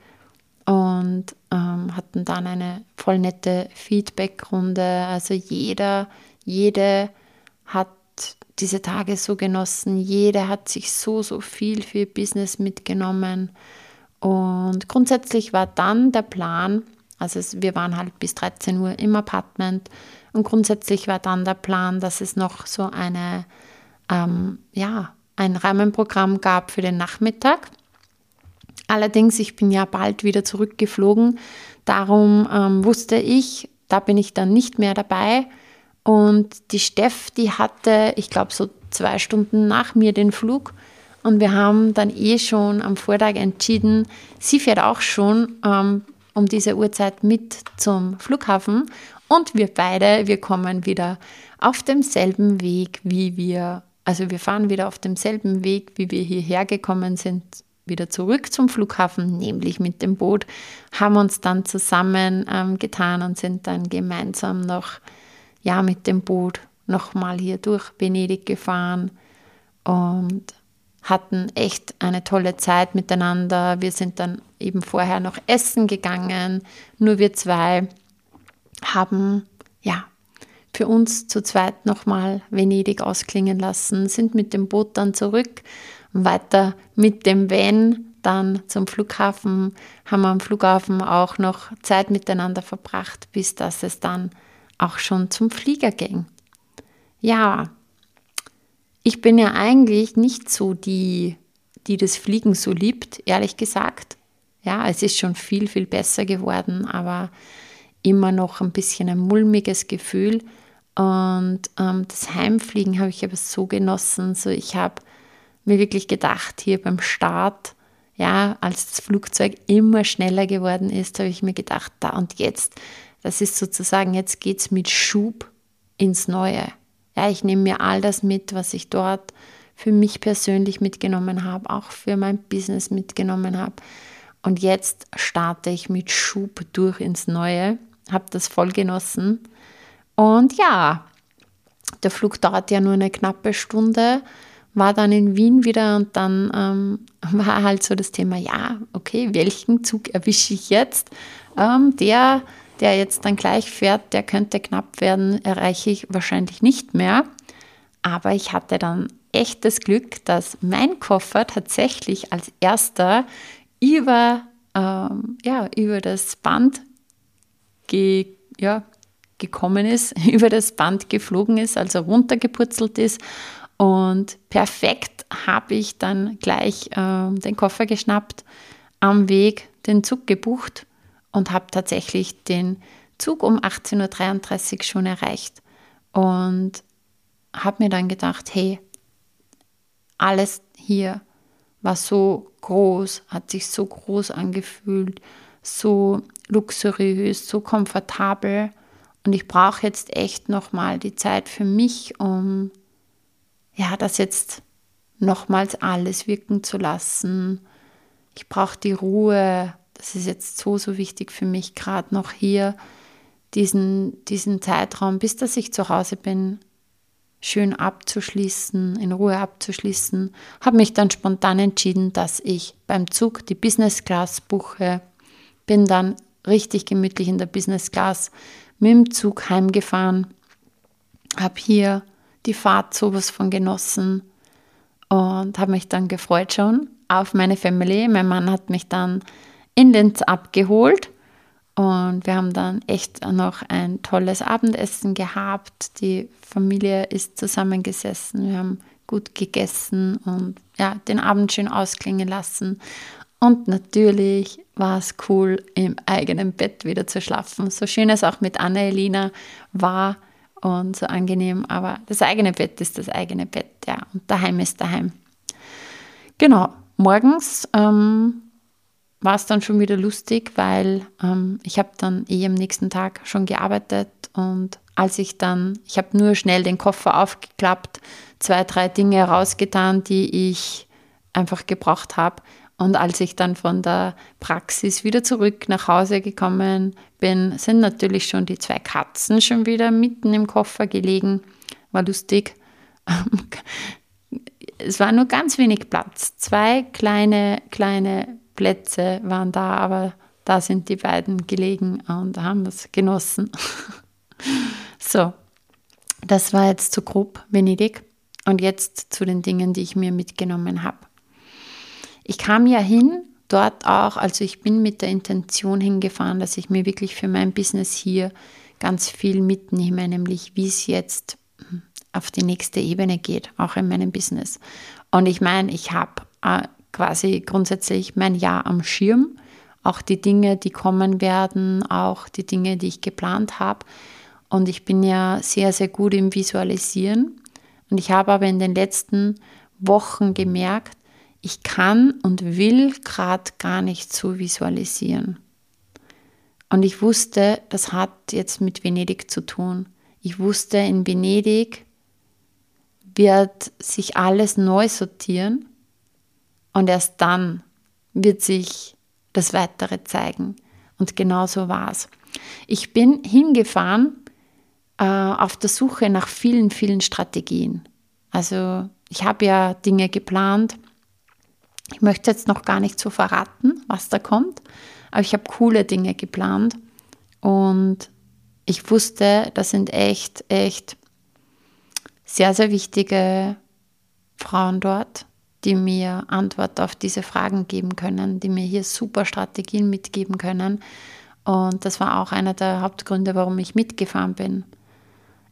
und ähm, hatten dann eine voll nette Feedback-Runde. Also jeder, jede hat diese Tage so genossen, jede hat sich so, so viel für Business mitgenommen. Und grundsätzlich war dann der Plan, also es, wir waren halt bis 13 Uhr im Apartment und grundsätzlich war dann der Plan, dass es noch so eine, ähm, ja, ein Rahmenprogramm gab für den Nachmittag. Allerdings, ich bin ja bald wieder zurückgeflogen. Darum ähm, wusste ich, da bin ich dann nicht mehr dabei. Und die Steff, die hatte, ich glaube, so zwei Stunden nach mir den Flug. Und wir haben dann eh schon am Vortag entschieden, sie fährt auch schon ähm, um diese Uhrzeit mit zum Flughafen. Und wir beide, wir kommen wieder auf demselben Weg, wie wir also wir fahren wieder auf demselben Weg, wie wir hierher gekommen sind, wieder zurück zum Flughafen, nämlich mit dem Boot, haben uns dann zusammen ähm, getan und sind dann gemeinsam noch ja, mit dem Boot nochmal hier durch Venedig gefahren und hatten echt eine tolle Zeit miteinander. Wir sind dann eben vorher noch essen gegangen, nur wir zwei haben ja für uns zu zweit nochmal Venedig ausklingen lassen, sind mit dem Boot dann zurück, weiter mit dem Van dann zum Flughafen, haben am Flughafen auch noch Zeit miteinander verbracht, bis dass es dann auch schon zum Flieger ging. Ja, ich bin ja eigentlich nicht so die, die das Fliegen so liebt, ehrlich gesagt. Ja, es ist schon viel, viel besser geworden, aber immer noch ein bisschen ein mulmiges Gefühl. Und ähm, das Heimfliegen habe ich aber so genossen. So, ich habe mir wirklich gedacht, hier beim Start, ja, als das Flugzeug immer schneller geworden ist, habe ich mir gedacht, da und jetzt, das ist sozusagen, jetzt geht es mit Schub ins Neue. Ja, ich nehme mir all das mit, was ich dort für mich persönlich mitgenommen habe, auch für mein Business mitgenommen habe. Und jetzt starte ich mit Schub durch ins Neue, habe das voll genossen und ja, der Flug dauert ja nur eine knappe Stunde, war dann in Wien wieder und dann ähm, war halt so das Thema, ja, okay, welchen Zug erwische ich jetzt? Ähm, der, der jetzt dann gleich fährt, der könnte knapp werden, erreiche ich wahrscheinlich nicht mehr. Aber ich hatte dann echtes Glück, dass mein Koffer tatsächlich als erster über, ähm, ja, über das Band ge, ja, gekommen ist, über das Band geflogen ist, also runtergepurzelt ist. Und perfekt habe ich dann gleich äh, den Koffer geschnappt, am Weg den Zug gebucht und habe tatsächlich den Zug um 18.33 Uhr schon erreicht. Und habe mir dann gedacht, hey, alles hier war so groß, hat sich so groß angefühlt, so luxuriös, so komfortabel. Und ich brauche jetzt echt nochmal die Zeit für mich, um ja, das jetzt nochmals alles wirken zu lassen. Ich brauche die Ruhe. Das ist jetzt so, so wichtig für mich, gerade noch hier diesen, diesen Zeitraum, bis dass ich zu Hause bin, schön abzuschließen, in Ruhe abzuschließen. Habe mich dann spontan entschieden, dass ich beim Zug die Business Class buche. Bin dann richtig gemütlich in der Business Class mit dem Zug heimgefahren. Habe hier die Fahrt sowas von genossen und habe mich dann gefreut schon auf meine Family. Mein Mann hat mich dann in Linz abgeholt und wir haben dann echt noch ein tolles Abendessen gehabt. Die Familie ist zusammengesessen. Wir haben gut gegessen und ja, den Abend schön ausklingen lassen. Und natürlich war es cool, im eigenen Bett wieder zu schlafen. So schön es auch mit Anna-Elina war und so angenehm, aber das eigene Bett ist das eigene Bett, ja, und daheim ist daheim. Genau, morgens ähm, war es dann schon wieder lustig, weil ähm, ich habe dann eh am nächsten Tag schon gearbeitet und als ich dann, ich habe nur schnell den Koffer aufgeklappt, zwei, drei Dinge rausgetan, die ich einfach gebraucht habe. Und als ich dann von der Praxis wieder zurück nach Hause gekommen bin, sind natürlich schon die zwei Katzen schon wieder mitten im Koffer gelegen. War lustig. es war nur ganz wenig Platz. Zwei kleine, kleine Plätze waren da, aber da sind die beiden gelegen und haben es genossen. so, das war jetzt zu grob Venedig und jetzt zu den Dingen, die ich mir mitgenommen habe. Ich kam ja hin, dort auch, also ich bin mit der Intention hingefahren, dass ich mir wirklich für mein Business hier ganz viel mitnehme, nämlich wie es jetzt auf die nächste Ebene geht, auch in meinem Business. Und ich meine, ich habe äh, quasi grundsätzlich mein Jahr am Schirm. Auch die Dinge, die kommen werden, auch die Dinge, die ich geplant habe. Und ich bin ja sehr, sehr gut im Visualisieren. Und ich habe aber in den letzten Wochen gemerkt, ich kann und will gerade gar nicht so visualisieren. Und ich wusste, das hat jetzt mit Venedig zu tun. Ich wusste, in Venedig wird sich alles neu sortieren und erst dann wird sich das Weitere zeigen. Und genau so war es. Ich bin hingefahren äh, auf der Suche nach vielen, vielen Strategien. Also ich habe ja Dinge geplant. Ich möchte jetzt noch gar nicht so verraten, was da kommt, aber ich habe coole Dinge geplant und ich wusste, das sind echt, echt sehr, sehr wichtige Frauen dort, die mir Antwort auf diese Fragen geben können, die mir hier super Strategien mitgeben können. Und das war auch einer der Hauptgründe, warum ich mitgefahren bin.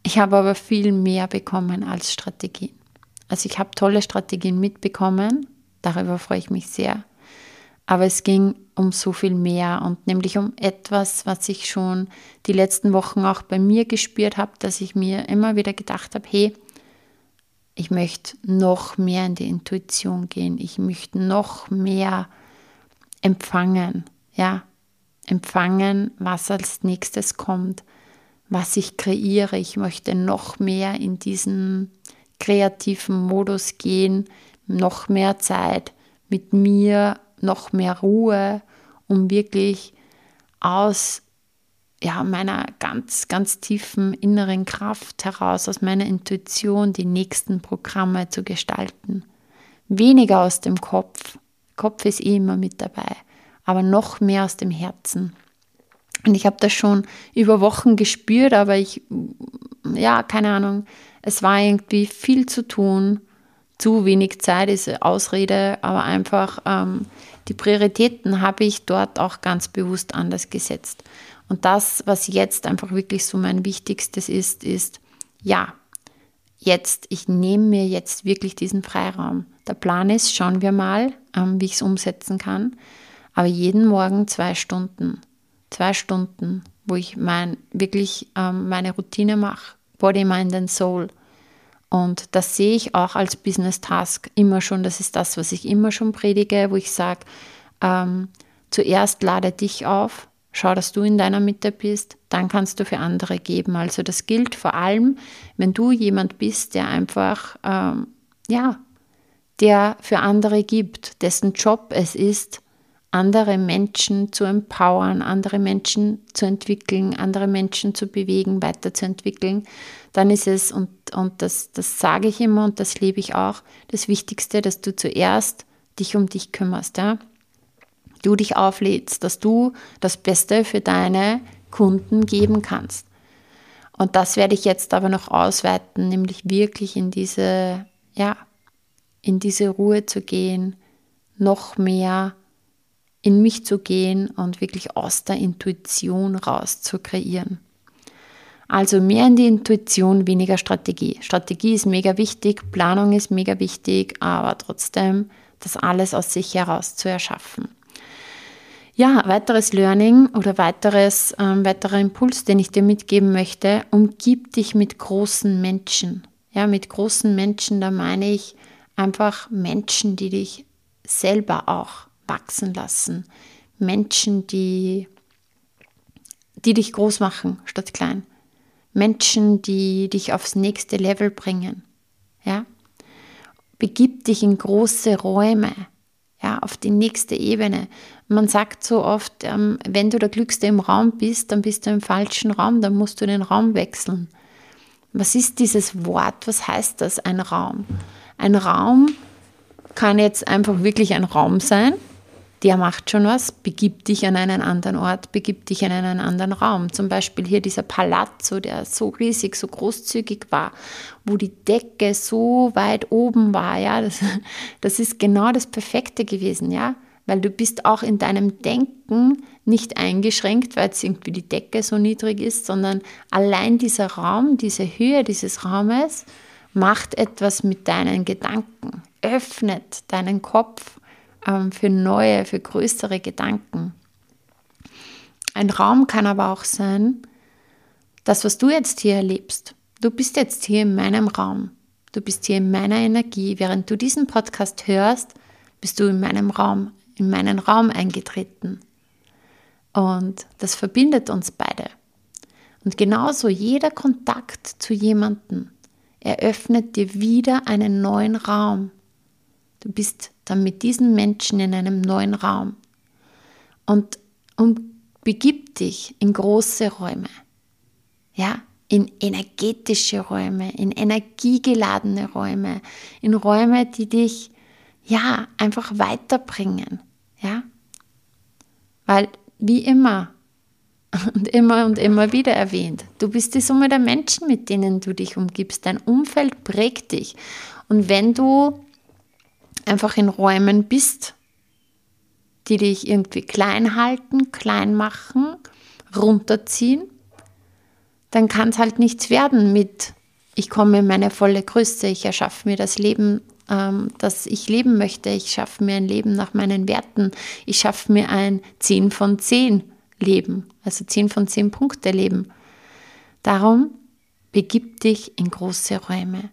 Ich habe aber viel mehr bekommen als Strategien. Also ich habe tolle Strategien mitbekommen, darüber freue ich mich sehr. Aber es ging um so viel mehr und nämlich um etwas, was ich schon die letzten Wochen auch bei mir gespürt habe, dass ich mir immer wieder gedacht habe, hey, ich möchte noch mehr in die Intuition gehen. Ich möchte noch mehr empfangen. Ja, empfangen, was als nächstes kommt, was ich kreiere. Ich möchte noch mehr in diesen kreativen Modus gehen, noch mehr Zeit mit mir, noch mehr Ruhe, um wirklich aus ja, meiner ganz, ganz tiefen inneren Kraft heraus, aus meiner Intuition, die nächsten Programme zu gestalten. Weniger aus dem Kopf. Kopf ist eh immer mit dabei, aber noch mehr aus dem Herzen. Und ich habe das schon über Wochen gespürt, aber ich, ja, keine Ahnung, es war irgendwie viel zu tun, zu wenig Zeit ist Ausrede, aber einfach ähm, die Prioritäten habe ich dort auch ganz bewusst anders gesetzt. Und das, was jetzt einfach wirklich so mein Wichtigstes ist, ist, ja, jetzt, ich nehme mir jetzt wirklich diesen Freiraum. Der Plan ist, schauen wir mal, ähm, wie ich es umsetzen kann. Aber jeden Morgen zwei Stunden, zwei Stunden, wo ich mein, wirklich ähm, meine Routine mache, Body, Mind and Soul. Und das sehe ich auch als Business Task immer schon. Das ist das, was ich immer schon predige, wo ich sage, ähm, zuerst lade dich auf, schau, dass du in deiner Mitte bist, dann kannst du für andere geben. Also das gilt vor allem, wenn du jemand bist, der einfach, ähm, ja, der für andere gibt, dessen Job es ist, andere Menschen zu empowern, andere Menschen zu entwickeln, andere Menschen zu bewegen, weiterzuentwickeln, dann ist es, und, und das, das sage ich immer und das lebe ich auch, das Wichtigste, dass du zuerst dich um dich kümmerst. Ja? Du dich auflädst, dass du das Beste für deine Kunden geben kannst. Und das werde ich jetzt aber noch ausweiten, nämlich wirklich in diese, ja, in diese Ruhe zu gehen, noch mehr in mich zu gehen und wirklich aus der Intuition raus zu kreieren. Also mehr in die Intuition, weniger Strategie. Strategie ist mega wichtig, Planung ist mega wichtig, aber trotzdem das alles aus sich heraus zu erschaffen. Ja, weiteres Learning oder weiteres, ähm, weiterer Impuls, den ich dir mitgeben möchte, umgib dich mit großen Menschen. Ja, mit großen Menschen, da meine ich einfach Menschen, die dich selber auch wachsen lassen. Menschen, die, die dich groß machen statt klein. Menschen, die dich aufs nächste Level bringen. Ja? Begib dich in große Räume, auf die nächste Ebene. Man sagt so oft, ähm, wenn du der Glückste im Raum bist, dann bist du im falschen Raum, dann musst du den Raum wechseln. Was ist dieses Wort? Was heißt das, ein Raum? Ein Raum kann jetzt einfach wirklich ein Raum sein, der macht schon was, begib dich an einen anderen Ort, begib dich in einen anderen Raum. Zum Beispiel hier dieser Palazzo, der so riesig, so großzügig war, wo die Decke so weit oben war, ja, das, das ist genau das Perfekte gewesen, ja, weil du bist auch in deinem Denken nicht eingeschränkt, weil jetzt irgendwie die Decke so niedrig ist, sondern allein dieser Raum, diese Höhe dieses Raumes macht etwas mit deinen Gedanken, öffnet deinen Kopf für neue, für größere Gedanken. Ein Raum kann aber auch sein, das, was du jetzt hier erlebst. Du bist jetzt hier in meinem Raum. Du bist hier in meiner Energie. Während du diesen Podcast hörst, bist du in meinem Raum, in meinen Raum eingetreten. Und das verbindet uns beide. Und genauso jeder Kontakt zu jemandem eröffnet dir wieder einen neuen Raum. Du bist dann mit diesen Menschen in einem neuen Raum. Und, begib dich in große Räume, ja, in energetische Räume, in energiegeladene Räume, in Räume, die dich ja einfach weiterbringen, ja, weil wie immer und immer und immer wieder erwähnt, du bist die Summe der Menschen, mit denen du dich umgibst, dein Umfeld prägt dich. Und wenn du einfach in Räumen bist, die dich irgendwie klein halten, klein machen, runterziehen, dann kann es halt nichts werden mit, ich komme in meine volle Größe, ich erschaffe mir das Leben, ähm, das ich leben möchte, ich schaffe mir ein Leben nach meinen Werten, ich schaffe mir ein 10 von 10 Leben, also 10 von 10 Punkte Leben. Darum begib dich in große Räume.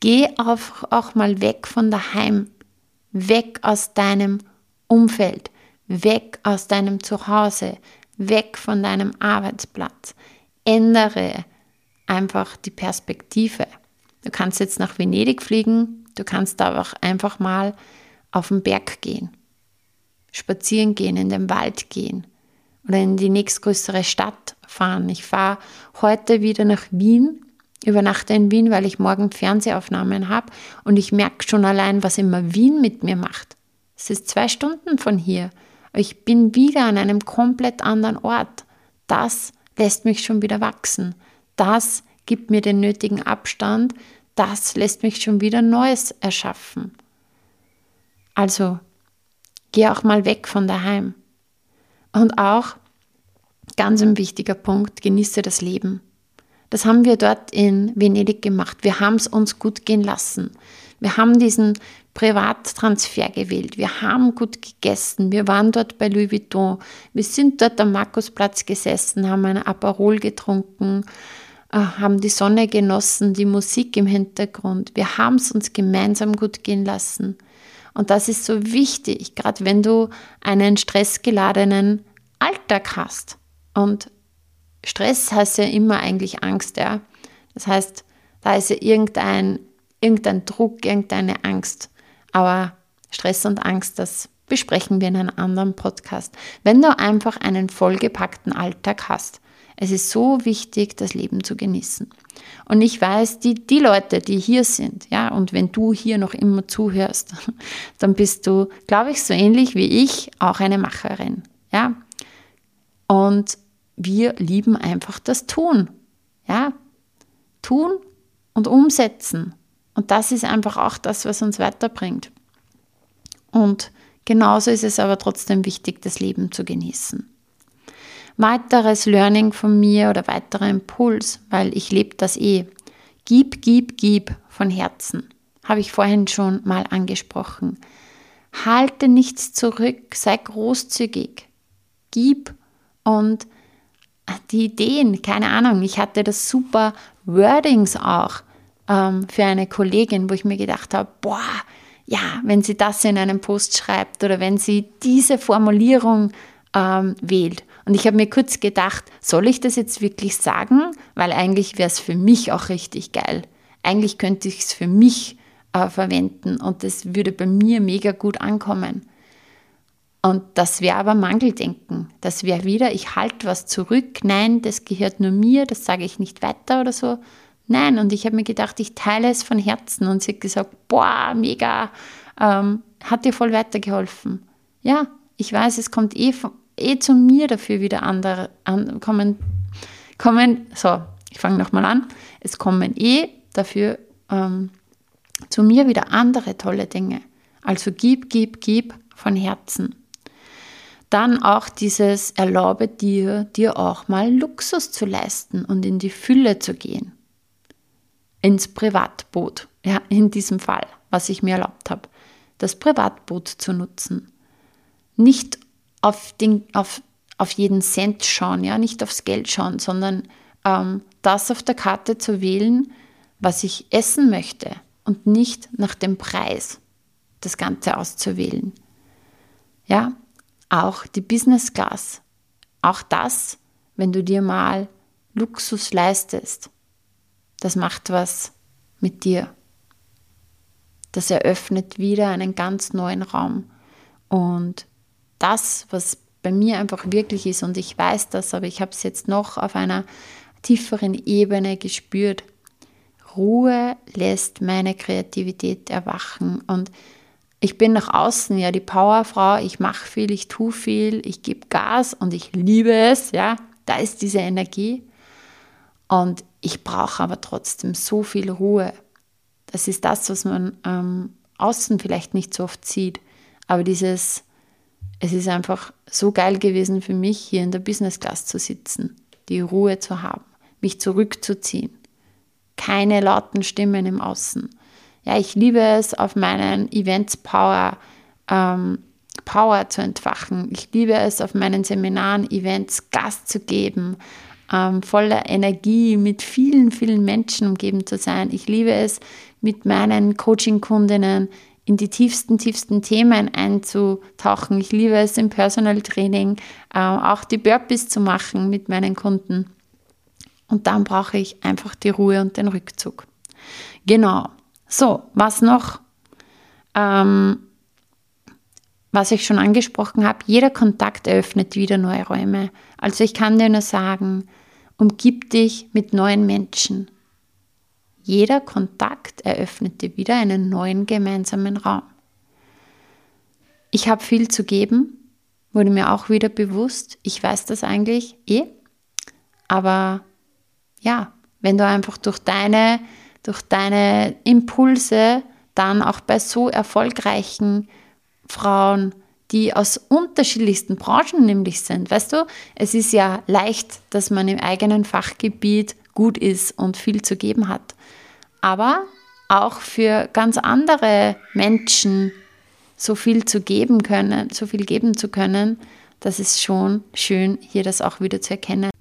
Geh auf, auch mal weg von daheim, weg aus deinem Umfeld, weg aus deinem Zuhause, weg von deinem Arbeitsplatz. Ändere einfach die Perspektive. Du kannst jetzt nach Venedig fliegen, du kannst aber auch einfach mal auf den Berg gehen, spazieren gehen, in den Wald gehen oder in die nächstgrößere Stadt fahren. Ich fahre heute wieder nach Wien übernachte in Wien, weil ich morgen Fernsehaufnahmen habe und ich merke schon allein, was immer Wien mit mir macht. Es ist zwei Stunden von hier. Ich bin wieder an einem komplett anderen Ort. Das lässt mich schon wieder wachsen. Das gibt mir den nötigen Abstand, das lässt mich schon wieder Neues erschaffen. Also geh auch mal weg von daheim. Und auch, ganz ein wichtiger Punkt, genieße das Leben. Das haben wir dort in Venedig gemacht. Wir haben es uns gut gehen lassen. Wir haben diesen Privattransfer gewählt. Wir haben gut gegessen. Wir waren dort bei Louis Vuitton. Wir sind dort am Markusplatz gesessen, haben ein Aperol getrunken, äh, haben die Sonne genossen, die Musik im Hintergrund. Wir haben es uns gemeinsam gut gehen lassen. Und das ist so wichtig, gerade wenn du einen stressgeladenen Alltag hast. Und Stress heißt ja immer eigentlich Angst, ja. Das heißt, da ist ja irgendein, irgendein Druck, irgendeine Angst. Aber Stress und Angst, das besprechen wir in einem anderen Podcast. Wenn du einfach einen vollgepackten Alltag hast, es ist so wichtig, das Leben zu genießen. Und ich weiß, die, die Leute, die hier sind, ja, und wenn du hier noch immer zuhörst, dann bist du, glaube ich, so ähnlich wie ich, auch eine Macherin, ja. Und wir lieben einfach das Tun, ja. Tun und umsetzen. Und das ist einfach auch das, was uns weiterbringt. Und genauso ist es aber trotzdem wichtig, das Leben zu genießen. Weiteres Learning von mir oder weiterer Impuls, weil ich lebe das eh. Gib, gib, gib von Herzen. Habe ich vorhin schon mal angesprochen. Halte nichts zurück, sei großzügig. Gib und die Ideen, keine Ahnung, ich hatte das super Wordings auch ähm, für eine Kollegin, wo ich mir gedacht habe, boah, ja, wenn sie das in einem Post schreibt oder wenn sie diese Formulierung ähm, wählt. Und ich habe mir kurz gedacht, soll ich das jetzt wirklich sagen? Weil eigentlich wäre es für mich auch richtig geil. Eigentlich könnte ich es für mich äh, verwenden und das würde bei mir mega gut ankommen. Und das wäre aber Mangeldenken. Das wäre wieder, ich halte was zurück. Nein, das gehört nur mir, das sage ich nicht weiter oder so. Nein, und ich habe mir gedacht, ich teile es von Herzen. Und sie hat gesagt, boah, mega, ähm, hat dir voll weitergeholfen. Ja, ich weiß, es kommt eh, eh zu mir dafür wieder andere an, kommen, kommen, so, ich fange nochmal an, es kommen eh dafür ähm, zu mir wieder andere tolle Dinge. Also gib, gib, gib von Herzen. Dann auch dieses erlaube dir, dir auch mal Luxus zu leisten und in die Fülle zu gehen ins Privatboot. Ja, in diesem Fall, was ich mir erlaubt habe, das Privatboot zu nutzen. Nicht auf, den, auf, auf jeden Cent schauen, ja, nicht aufs Geld schauen, sondern ähm, das auf der Karte zu wählen, was ich essen möchte und nicht nach dem Preis das Ganze auszuwählen. Ja, auch die Business Class. Auch das, wenn du dir mal Luxus leistest, das macht was mit dir. Das eröffnet wieder einen ganz neuen Raum. Und das, was bei mir einfach wirklich ist, und ich weiß das, aber ich habe es jetzt noch auf einer tieferen Ebene gespürt, Ruhe lässt meine Kreativität erwachen. Und ich bin nach außen ja die Powerfrau, ich mache viel, ich tue viel, ich gebe Gas und ich liebe es, ja, da ist diese Energie. Und ich brauche aber trotzdem so viel Ruhe. Das ist das, was man ähm, außen vielleicht nicht so oft sieht. Aber dieses, es ist einfach so geil gewesen für mich, hier in der Business Class zu sitzen, die Ruhe zu haben, mich zurückzuziehen. Keine lauten Stimmen im Außen. Ja, ich liebe es, auf meinen Events Power, ähm, Power zu entfachen. Ich liebe es, auf meinen Seminaren, Events Gast zu geben, ähm, voller Energie, mit vielen, vielen Menschen umgeben zu sein. Ich liebe es, mit meinen Coaching-Kundinnen in die tiefsten, tiefsten Themen einzutauchen. Ich liebe es im Personal Training, äh, auch die Burpees zu machen mit meinen Kunden. Und dann brauche ich einfach die Ruhe und den Rückzug. Genau. So, was noch? Ähm, was ich schon angesprochen habe, jeder Kontakt eröffnet wieder neue Räume. Also ich kann dir nur sagen, Umgib dich mit neuen Menschen. Jeder Kontakt eröffnet dir wieder einen neuen gemeinsamen Raum. Ich habe viel zu geben, wurde mir auch wieder bewusst. Ich weiß das eigentlich eh. Aber ja, wenn du einfach durch deine durch deine Impulse dann auch bei so erfolgreichen Frauen, die aus unterschiedlichsten Branchen nämlich sind. Weißt du, es ist ja leicht, dass man im eigenen Fachgebiet gut ist und viel zu geben hat. Aber auch für ganz andere Menschen so viel zu geben können, so viel geben zu können, das ist schon schön, hier das auch wieder zu erkennen.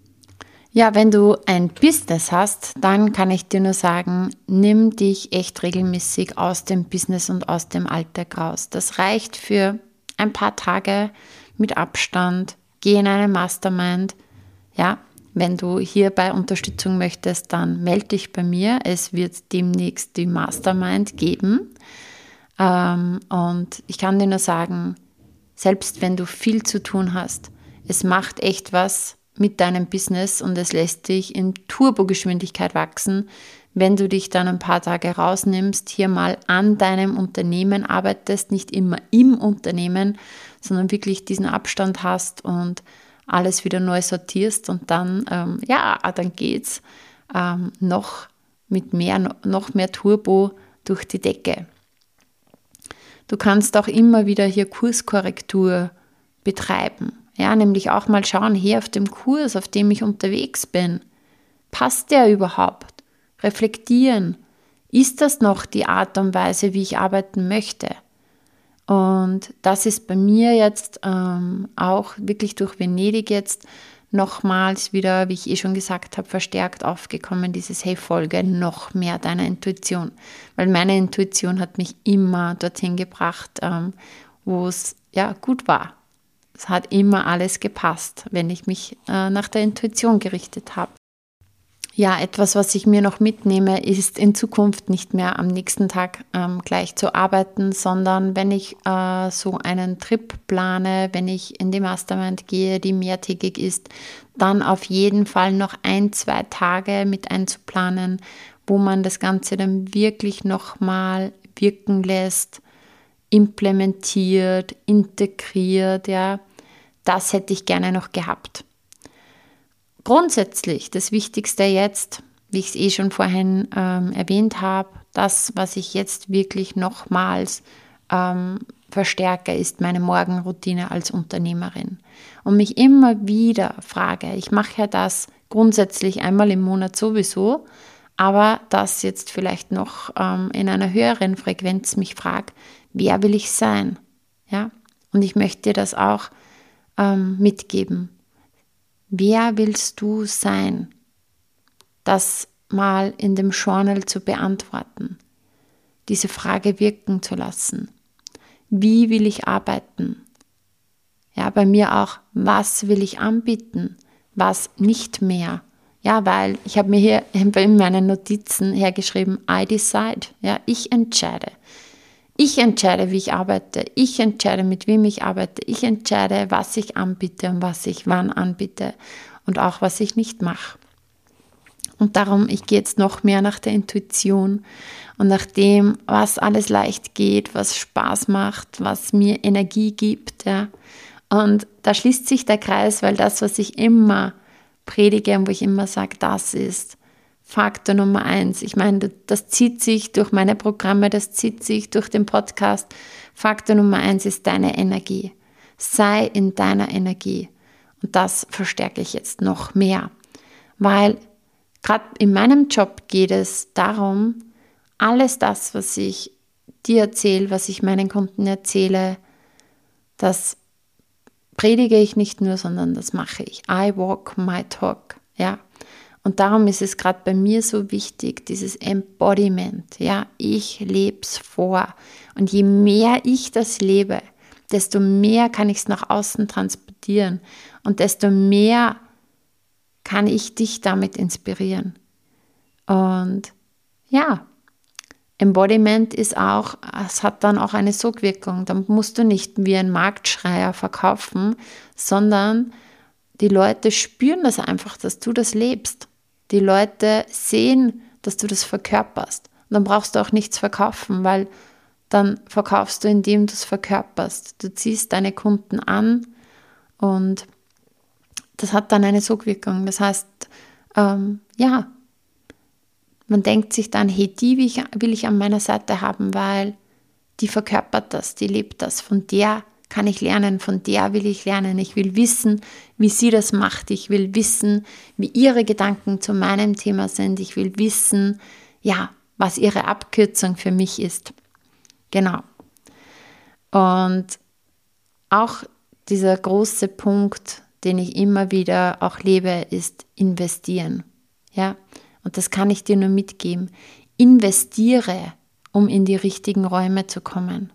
Ja, wenn du ein Business hast, dann kann ich dir nur sagen, nimm dich echt regelmäßig aus dem Business und aus dem Alltag raus. Das reicht für ein paar Tage mit Abstand. Geh in eine Mastermind. Ja, wenn du hierbei Unterstützung möchtest, dann melde dich bei mir. Es wird demnächst die Mastermind geben. Ähm, und ich kann dir nur sagen, selbst wenn du viel zu tun hast, es macht echt was mit deinem Business und es lässt dich in Turbogeschwindigkeit wachsen, wenn du dich dann ein paar Tage rausnimmst, hier mal an deinem Unternehmen arbeitest, nicht immer im Unternehmen, sondern wirklich diesen Abstand hast und alles wieder neu sortierst und dann, ähm, ja, dann geht's ähm, noch mit mehr, noch mehr Turbo durch die Decke. Du kannst auch immer wieder hier Kurskorrektur betreiben. Ja, nämlich auch mal schauen, hier auf dem Kurs, auf dem ich unterwegs bin, passt der überhaupt? Reflektieren. Ist das noch die Art und Weise, wie ich arbeiten möchte? Und das ist bei mir jetzt ähm, auch wirklich durch Venedig jetzt nochmals wieder, wie ich eh schon gesagt habe, verstärkt aufgekommen, dieses Hey, folge noch mehr deiner Intuition. Weil meine Intuition hat mich immer dorthin gebracht, ähm, wo es ja gut war. Es hat immer alles gepasst, wenn ich mich äh, nach der Intuition gerichtet habe. Ja, etwas, was ich mir noch mitnehme, ist in Zukunft nicht mehr am nächsten Tag ähm, gleich zu arbeiten, sondern wenn ich äh, so einen Trip plane, wenn ich in die Mastermind gehe, die mehrtägig ist, dann auf jeden Fall noch ein, zwei Tage mit einzuplanen, wo man das Ganze dann wirklich nochmal wirken lässt, implementiert, integriert, ja. Das hätte ich gerne noch gehabt. Grundsätzlich das Wichtigste jetzt, wie ich es eh schon vorhin ähm, erwähnt habe, das, was ich jetzt wirklich nochmals ähm, verstärke, ist meine Morgenroutine als Unternehmerin. Und mich immer wieder frage, ich mache ja das grundsätzlich einmal im Monat sowieso, aber das jetzt vielleicht noch ähm, in einer höheren Frequenz mich frage, wer will ich sein? Ja, und ich möchte dir das auch ähm, mitgeben. Wer willst du sein? Das mal in dem Journal zu beantworten, diese Frage wirken zu lassen. Wie will ich arbeiten? Ja, bei mir auch, was will ich anbieten? Was nicht mehr? Ja, weil ich habe mir hier in meinen Notizen hergeschrieben, I decide. Ja, ich entscheide. Ich entscheide, wie ich arbeite. Ich entscheide, mit wem ich arbeite. Ich entscheide, was ich anbiete und was ich wann anbiete und auch was ich nicht mache. Und darum, ich gehe jetzt noch mehr nach der Intuition und nach dem, was alles leicht geht, was Spaß macht, was mir Energie gibt. Ja. Und da schließt sich der Kreis, weil das, was ich immer predige und wo ich immer sage, das ist Faktor Nummer eins. Ich meine, das zieht sich durch meine Programme, das zieht sich durch den Podcast. Faktor Nummer eins ist deine Energie. Sei in deiner Energie. Und das verstärke ich jetzt noch mehr, weil gerade in meinem Job geht es darum, alles das, was ich dir erzähle, was ich meinen Kunden erzähle, das predige ich nicht nur, sondern das mache ich. I walk my talk. Ja, und darum ist es gerade bei mir so wichtig, dieses Embodiment. Ja, ich lebe es vor. Und je mehr ich das lebe, desto mehr kann ich es nach außen transportieren und desto mehr kann ich dich damit inspirieren. Und ja, Embodiment ist auch, es hat dann auch eine Sogwirkung. Da musst du nicht wie ein Marktschreier verkaufen, sondern die Leute spüren das einfach, dass du das lebst. Die Leute sehen, dass du das verkörperst. Und dann brauchst du auch nichts verkaufen, weil dann verkaufst du, indem du es verkörperst. Du ziehst deine Kunden an und das hat dann eine Sogwirkung. Das heißt, ähm, ja, Man denkt sich dann, hey, die will ich, will ich an meiner Seite haben, weil die verkörpert das, die lebt das. Von der kann ich lernen, von der will ich lernen. Ich will wissen, wie sie das macht. Ich will wissen, wie ihre Gedanken zu meinem Thema sind. Ich will wissen, ja, was ihre Abkürzung für mich ist. Genau. Und auch dieser große Punkt, den ich immer wieder auch lebe, ist investieren. Ja, und das kann ich dir nur mitgeben. Investiere, um in die richtigen Räume zu kommen.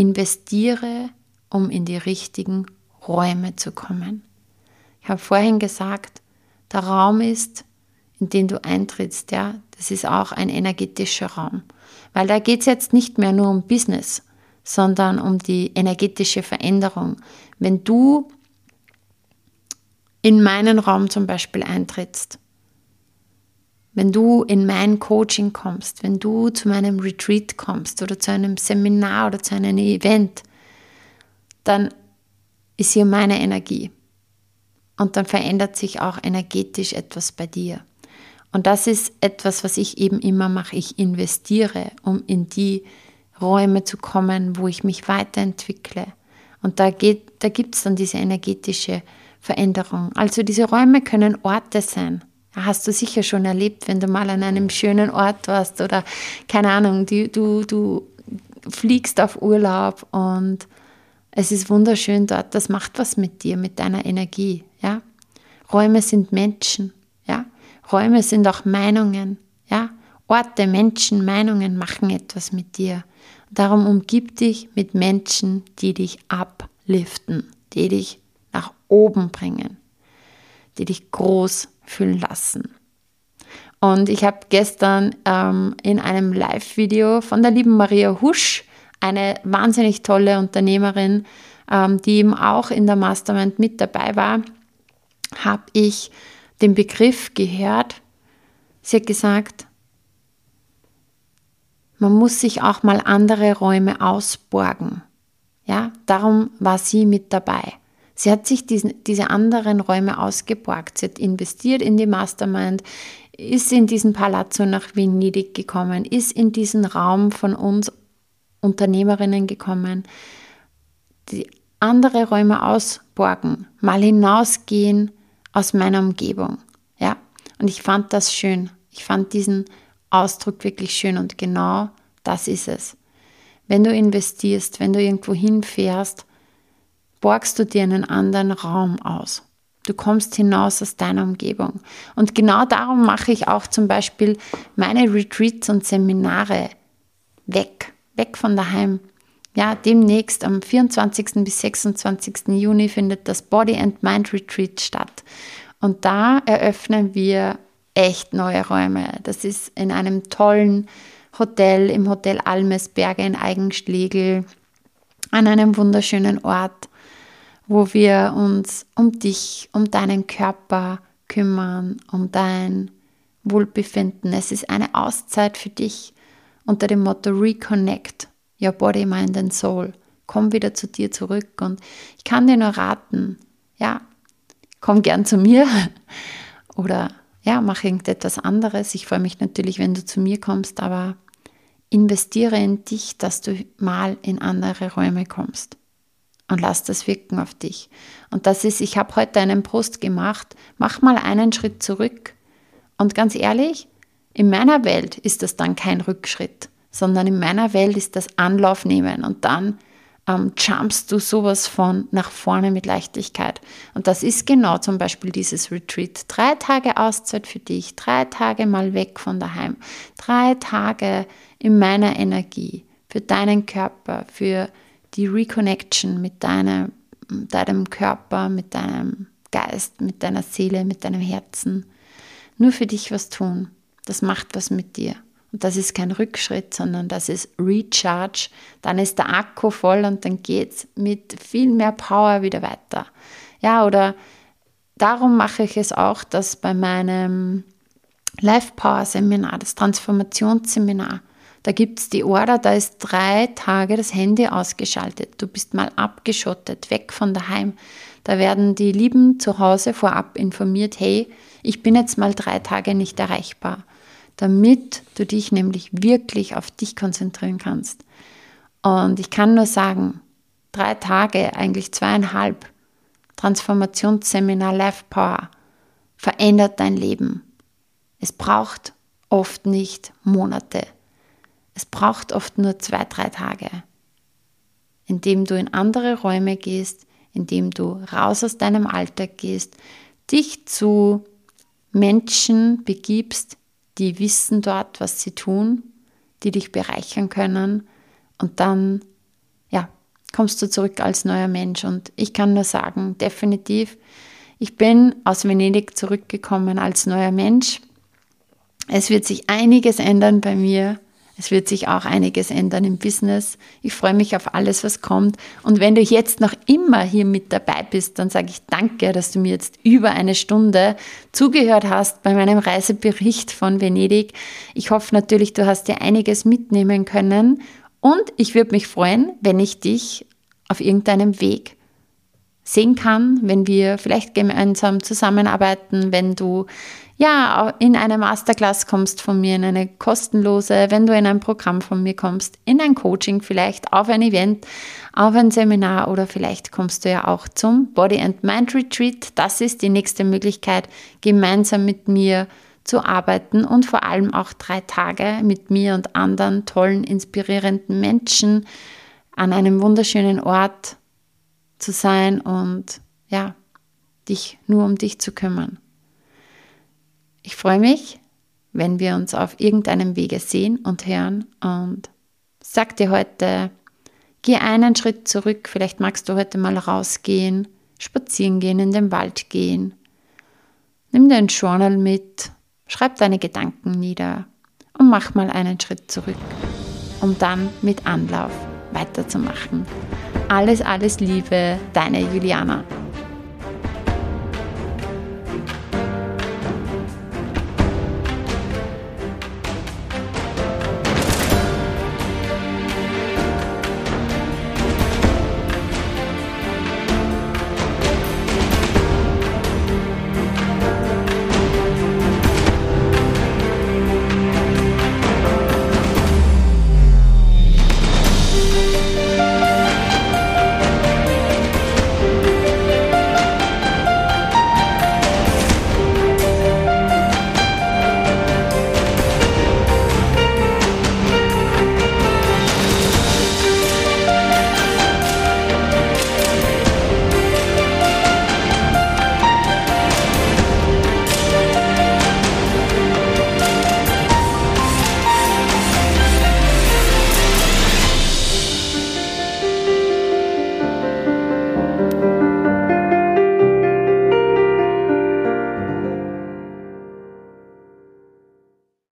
Investiere, um in die richtigen Räume zu kommen. Ich habe vorhin gesagt, der Raum ist, in den du eintrittst, ja, das ist auch ein energetischer Raum. Weil da geht es jetzt nicht mehr nur um Business, sondern um die energetische Veränderung. Wenn du in meinen Raum zum Beispiel eintrittst, wenn du in mein Coaching kommst, wenn du zu meinem Retreat kommst oder zu einem Seminar oder zu einem Event, dann ist hier meine Energie. Und dann verändert sich auch energetisch etwas bei dir. Und das ist etwas, was ich eben immer mache. Ich investiere, um in die Räume zu kommen, wo ich mich weiterentwickle. Und da, da gibt es dann diese energetische Veränderung. Also diese Räume können Orte sein. Hast du sicher schon erlebt, wenn du mal an einem schönen Ort warst oder keine Ahnung, du, du fliegst auf Urlaub und es ist wunderschön dort. Das macht was mit dir, mit deiner Energie. Ja? Räume sind Menschen. Ja? Räume sind auch Meinungen, ja. Orte, Menschen, Meinungen machen etwas mit dir. Darum umgib dich mit Menschen, die dich abliften, die dich nach oben bringen, die dich groß fühlen lassen. Und ich habe gestern ähm, in einem Live-Video von der lieben Maria Husch, eine wahnsinnig tolle Unternehmerin, ähm, die eben auch in der Mastermind mit dabei war, habe ich den Begriff gehört. Sie hat gesagt, man muss sich auch mal andere Räume ausborgen. Ja, darum war sie mit dabei. Sie hat sich diesen, diese anderen Räume ausgeborgt. Sie hat investiert in die Mastermind, ist in diesen Palazzo nach Venedig gekommen, ist in diesen Raum von uns Unternehmerinnen gekommen. Die andere Räume ausborgen, mal hinausgehen, aus meiner Umgebung. Ja, und ich fand das schön. Ich fand diesen Ausdruck wirklich schön und genau das ist es. Wenn du investierst, wenn du irgendwo hinfährst, borgst du dir einen anderen Raum aus. Du kommst hinaus aus deiner Umgebung. Und genau darum mache ich auch zum Beispiel meine Retreats und Seminare weg, weg von daheim. Ja, demnächst am 24. bis 26. Juni findet das Body and Mind Retreat statt. Und da eröffnen wir echt neue Räume. Das ist in einem tollen Hotel, im Hotel Almesberge in Eigenschlegel, an einem wunderschönen Ort, wo wir uns um dich, um deinen Körper kümmern, um dein Wohlbefinden. Es ist eine Auszeit für dich unter dem Motto Reconnect your body, mind and soul. Komm wieder zu dir zurück und ich kann dir nur raten, ja, komm gern zu mir oder ja, mach irgendetwas anderes. Ich freue mich natürlich, wenn du zu mir kommst, aber investiere in dich, dass du mal in andere Räume kommst und lass das wirken auf dich. Und das ist, ich habe heute einen Post gemacht, mach mal einen Schritt zurück. Und ganz ehrlich, in meiner Welt ist das dann kein Rückschritt sondern in meiner Welt ist das Anlauf nehmen und dann ähm, jumpst du sowas von nach vorne mit Leichtigkeit. Und das ist genau zum Beispiel dieses Retreat. Drei Tage Auszeit für dich, drei Tage mal weg von daheim, drei Tage in meiner Energie, für deinen Körper, für die Reconnection mit deinem, deinem Körper, mit deinem Geist, mit deiner Seele, mit deinem Herzen. Nur für dich was tun. Das macht was mit dir. Und das ist kein Rückschritt, sondern das ist Recharge. Dann ist der Akku voll und dann geht es mit viel mehr Power wieder weiter. Ja, oder darum mache ich es auch, dass bei meinem Life Power Seminar, das Transformationsseminar, Da gibt es die Order, da ist drei Tage das Handy ausgeschaltet. Du bist mal abgeschottet, weg von daheim. Da werden die Lieben zu Hause vorab informiert, hey, ich bin jetzt mal drei Tage nicht erreichbar, damit du dich nämlich wirklich auf dich konzentrieren kannst. Und ich kann nur sagen, drei Tage, eigentlich zweieinhalb, Transformationsseminar Life Power verändert dein Leben. Es braucht oft nicht Monate. Es braucht oft nur zwei, drei Tage, indem du in andere Räume gehst, indem du raus aus deinem Alltag gehst, dich zu Menschen begibst, die wissen dort, was sie tun, die dich bereichern können und dann ja, kommst du zurück als neuer Mensch und ich kann nur sagen, definitiv ich bin aus Venedig zurückgekommen als neuer Mensch. Es wird sich einiges ändern bei mir. Es wird sich auch einiges ändern im Business. Ich freue mich auf alles, was kommt. Und wenn du jetzt noch immer hier mit dabei bist, dann sage ich danke, dass du mir jetzt über eine Stunde zugehört hast bei meinem Reisebericht von Venedig. Ich hoffe natürlich, du hast dir einiges mitnehmen können. Und ich würde mich freuen, wenn ich dich auf irgendeinem Weg sehen kann, wenn wir vielleicht gemeinsam zusammenarbeiten, wenn du ja in eine Masterclass kommst von mir, in eine kostenlose, wenn du in ein Programm von mir kommst, in ein Coaching vielleicht, auf ein Event, auf ein Seminar oder vielleicht kommst du ja auch zum Body and Mind Retreat. Das ist die nächste Möglichkeit, gemeinsam mit mir zu arbeiten und vor allem auch drei Tage mit mir und anderen tollen, inspirierenden Menschen an einem wunderschönen Ort zu sein und ja, dich nur um dich zu kümmern. Ich freue mich, wenn wir uns auf irgendeinem Wege sehen und hören und sag dir heute, geh einen Schritt zurück, vielleicht magst du heute mal rausgehen, spazieren gehen, in den Wald gehen. Nimm dein Journal mit, schreib deine Gedanken nieder und mach mal einen Schritt zurück, um dann mit Anlauf weiterzumachen. Alles, alles Liebe, deine Juliana.